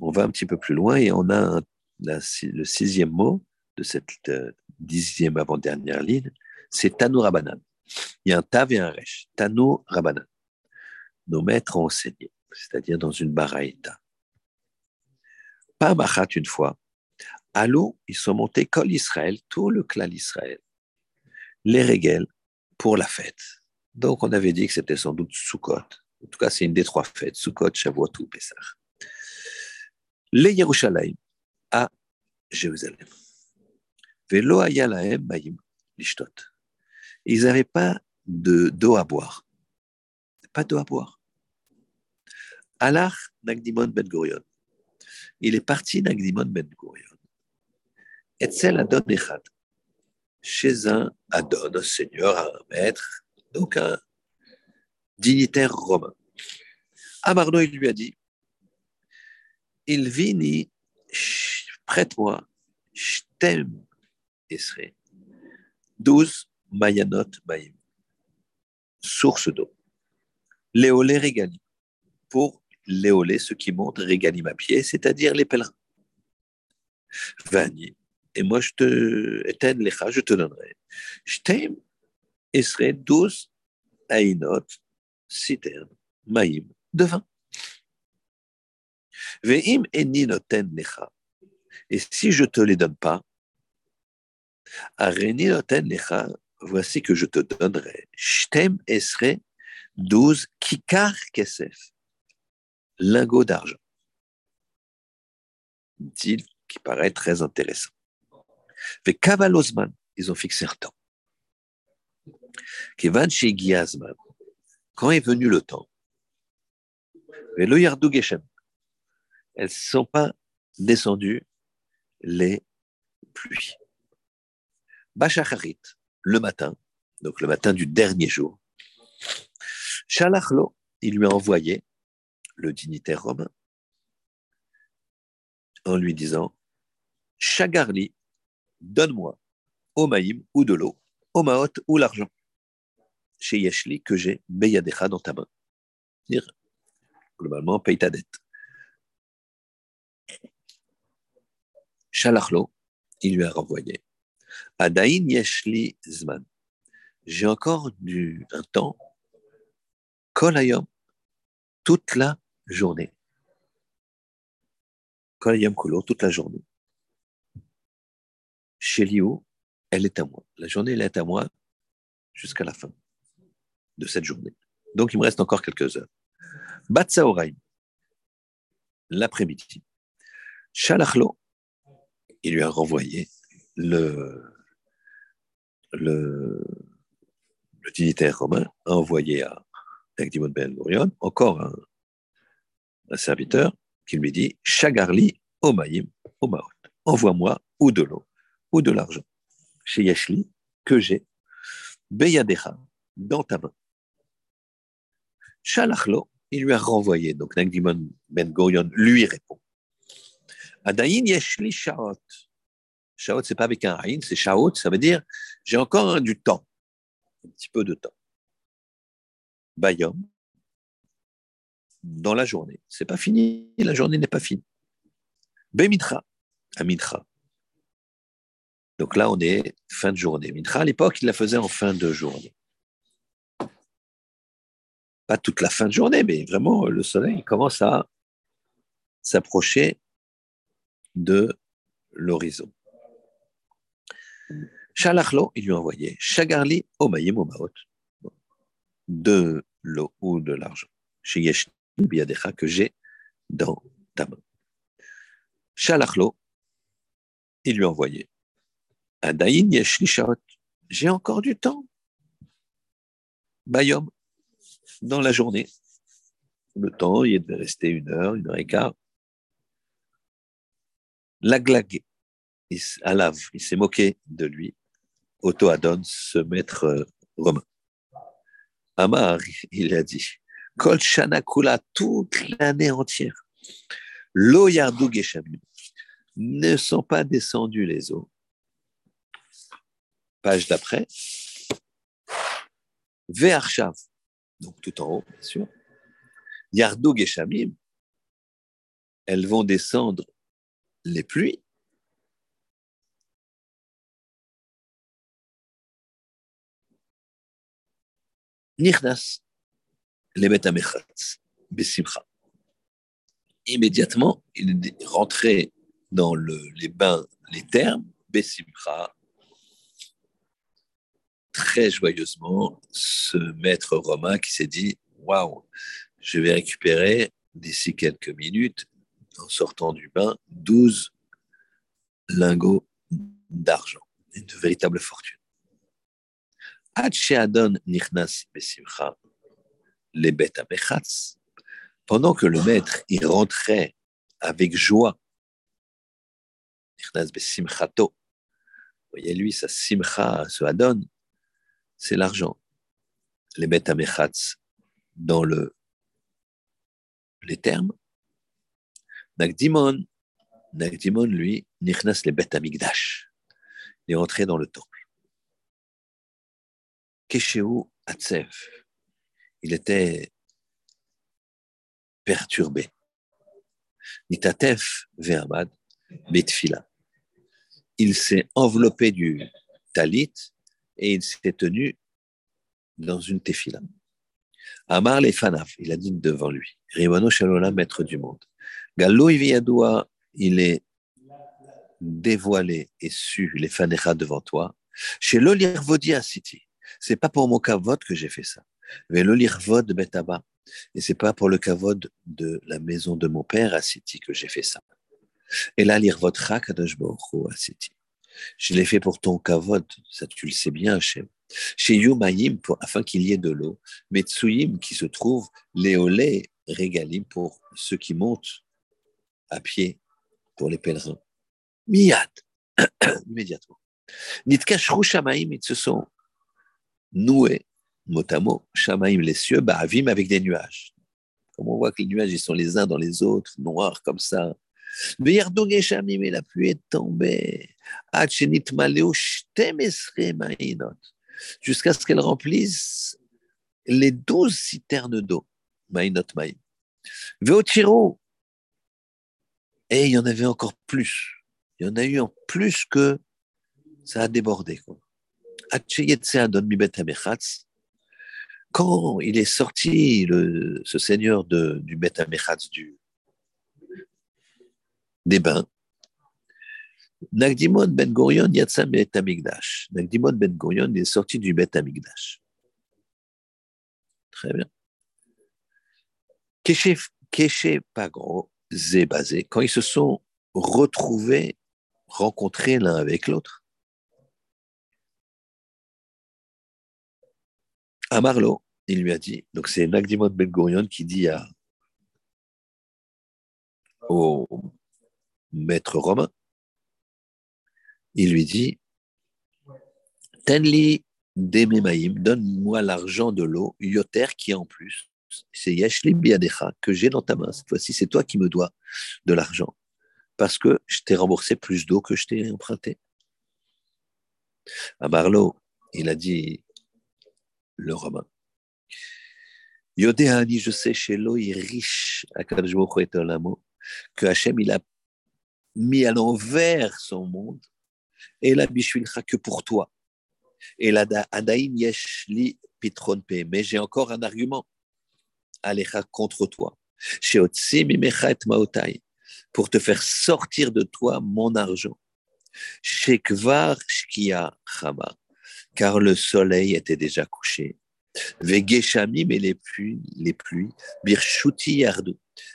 On va un petit peu plus loin et on a le sixième mot de cette euh, dixième avant-dernière ligne, c'est Tanu Rabanan. Il y a un Tav et un Resh. Tanu Rabanan. Nos maîtres ont enseigné, c'est-à-dire dans une baraïta. Pas Machat une fois. À l'eau, ils sont montés Kol Israël, tout le clan d'Israël. Les régels pour la fête. Donc, on avait dit que c'était sans doute Sukkot. En tout cas, c'est une des trois fêtes, Sukkot, Shavuot ou Pessah. Les Yerushalayim à Jérusalem. Velo bayim lishtot. Ils n'avaient pas de d'eau à boire. Pas d'eau à boire. Alach Nagdimon Ben Gurion. Il est parti Nagdimon Ben Gurion. Etzel Adon Echad. Chez un Adon, un seigneur, un maître, donc un dignitaire romain. Amarno, il lui a dit Il vini, prête-moi, t'aime, Esré, douze Mayanot Maïm, source d'eau. Léolé Régali, pour Léolé, ceux qui montent Régalim à pied, c'est-à-dire les pèlerins. Vani, et moi je te, éteins lecha, je te donnerai. t'aime, Esré, douze Ainot, citernes, Maïm, de vin. Ve'im eni noten lecha. Et si je te les donne pas, voici que je te donnerai. Shtem esre 12 kikar kesef, lingots d'argent. Deal qui paraît très intéressant. Avec Kavalosman, ils ont fixé un temps. Kevan Giazman, quand est venu le temps, elles ne sont pas descendues les pluies. Bachacharit, le matin, donc le matin du dernier jour, Shalachlo, il lui a envoyé le dignitaire romain en lui disant Chagarli, donne-moi au maïm ou de l'eau, au maot ou l'argent, chez Yeshli que j'ai Beyadecha dans ta main. Globalement, paye ta dette. Shalachlo, il lui a renvoyé Adain Yeshli Zman. J'ai encore du, un temps, Kolayom, toute la journée. Kolayom Kulo, toute la journée. Chez Liu, elle est à moi. La journée, elle est à moi jusqu'à la fin de cette journée. Donc, il me reste encore quelques heures. Batsaoraim, l'après-midi. Shalachlo, il lui a renvoyé le, dignitaire romain a envoyé à Agdimon Ben Gurion encore un, un, serviteur qui lui dit Chagarli Omaïm Omaot, envoie-moi ou de l'eau ou de l'argent chez Yashli que j'ai Beyadecha dans ta main. Shalachlo, il lui a renvoyé. Donc Nagdimon Ben Gurion lui répond Adayin Yashli Shaot Shaot, c'est pas avec un Aïn, c'est Shaot, ça veut dire j'ai encore du temps, un petit peu de temps. Bayom, dans la journée. C'est pas fini, la journée n'est pas finie. Bemitra, à Mitra. Donc là, on est fin de journée. Mitra, à l'époque, il la faisait en fin de journée. Pas toute la fin de journée, mais vraiment, le soleil commence à s'approcher de l'horizon. Shalachlo, il lui a envoyé Shagarli Omayim Omaot, de l'eau ou de l'argent. Que j'ai dans ta main. Shalachlo, il lui a envoyé Adaïn Yeshli j'ai encore du temps. Bayom, dans la journée. Le temps, il devait rester une heure, une heure et quart. La glague, Alav, il s'est moqué de lui, Otto-Adon, ce maître euh, romain. Amar, il a dit, Kol Shana Kula, toute l'année entière, Lo Yardou ne sont pas descendus les eaux. Page d'après. Ve'arshav, donc tout en haut, bien sûr. Yardou Geshamim, elles vont descendre les pluies. Nirnas, les Betamechatz, Besimcha. Immédiatement, il est rentré dans les bains, les termes, Bessimcha, très joyeusement, ce maître romain qui s'est dit Waouh, je vais récupérer d'ici quelques minutes, en sortant du bain, 12 lingots d'argent, une véritable fortune. Pendant que le maître y rentrait avec joie voyez, lui, sa simcha, ce adon, c'est l'argent. Les bet dans le, les termes. Nagdimon, Nagdimon, lui, nichnas les amigdash. Il est entré dans le temple. Kesheu Atsev. Il était perturbé. Nitatef ve'amad betfila il s'est enveloppé du talit et il s'est tenu dans une tefila. Amar les fanaf, il a dit devant lui, Rivano Shalola, maître du monde. Gallo Iviadoua, il est dévoilé et su les fanecha devant toi. Chez l'olirvodi à City, c'est pas pour mon kavod que j'ai fait ça. Mais l'olirvod betaba, et c'est pas pour le kavod de la maison de mon père à City que j'ai fait ça. Et là, lire votre Kadosh Je l'ai fait pour ton kavod, ça tu le sais bien. Chez Yumayim, afin qu'il y ait de l'eau. Metsuyim, qui se trouve, Léolé, Régalim, pour ceux qui montent à pied, pour les pèlerins. Miyad, immédiatement. Nitkashru Shamaim, ils se sont noués, mot Shamaim, les cieux, Ba'avim, avec des nuages. Comme on voit que les nuages, ils sont les uns dans les autres, noirs comme ça, mais la pluie est tombée. Jusqu'à ce qu'elle remplisse les douze citernes d'eau. Mainot maïm. Et il y en avait encore plus. Il y en a eu en plus que ça a débordé. Quand il est sorti, le, ce seigneur de, du Bet du, des bains. Nagdimon Ben Gurion Yatsam Bet Amigdash. Nagdimon Ben Gurion est sorti du Bet Amigdash. Très bien. Keshe Pagro, Zébazé, quand ils se sont retrouvés, rencontrés l'un avec l'autre, à Marlo, il lui a dit, donc c'est Nagdimon Ben Gurion qui dit à, maître romain, il lui dit Tenli dememaim, donne-moi l'argent de l'eau, yoter qui en plus, c'est Yashli biadecha que j'ai dans ta main. Cette fois-ci, c'est toi qui me dois de l'argent parce que je t'ai remboursé plus d'eau que je t'ai emprunté. À Marlowe, il a dit le romain. Yodéani, je sais, chez l'eau, il est riche, à que Hachem, il a mis à l'envers son monde, et la bishvilcha que pour toi. Et la adaim yesh li pitron pe, mais j'ai encore un argument, alecha contre toi. Pour te faire sortir de toi mon argent. Shekvar shkia chama, car le soleil était déjà couché. Vegeshamim et les pluies, les pluies, birshuti yardu,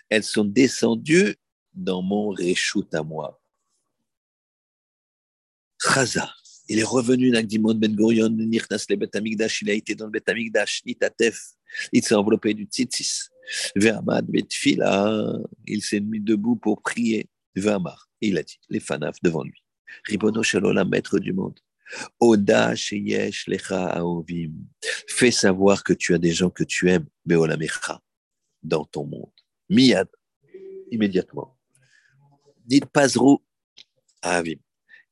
elles sont descendues dans mon réchoute à moi. Chaza, il est revenu Nagdimon Ben Gurion, Nirnas le Bet Amigdash, il a été dans le Bet Amigdash, Nitatef, il s'est enveloppé du tzitzis. Vermad Betfila, il s'est mis debout pour prier. Il a dit, les fanaf devant lui. Ribono la maître du monde. Oda Sheyesh Lecha Aovim. Fais savoir que tu as des gens que tu aimes, Beolamecha, dans ton monde. Miad, immédiatement. Dites Pazrou Avim.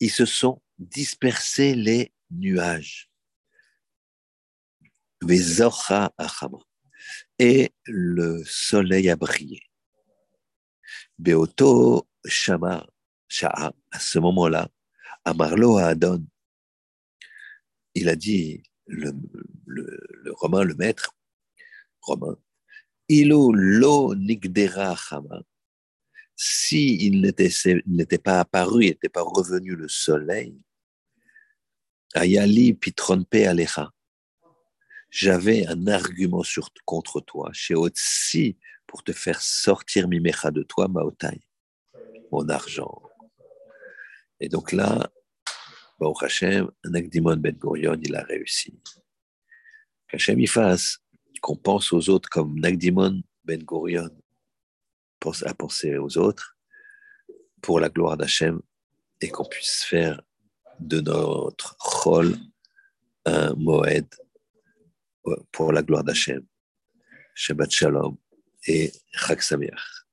Ils se sont dispersés les nuages. Et le soleil a brillé. Beoto Shama Sha'a, à ce moment-là, Amarlo Adon, il a dit, le, romain, le maître romain, Ilo lo nigdera chama, si il n'était pas apparu, il n'était pas revenu le soleil, ayali pitronpe alecha, j'avais un argument contre toi, chez Otsi, pour te faire sortir mimecha de toi, maotai, mon argent. Et donc là, Baruch Hashem, Nagdimon Ben Gurion, il a réussi. Qu'Hachem y fasse, qu'on pense aux autres comme Nagdimon Ben Gurion à penser aux autres pour la gloire d'Hachem et qu'on puisse faire de notre rôle un moed pour la gloire d'Hachem. Shabbat Shalom et Chag Sameach.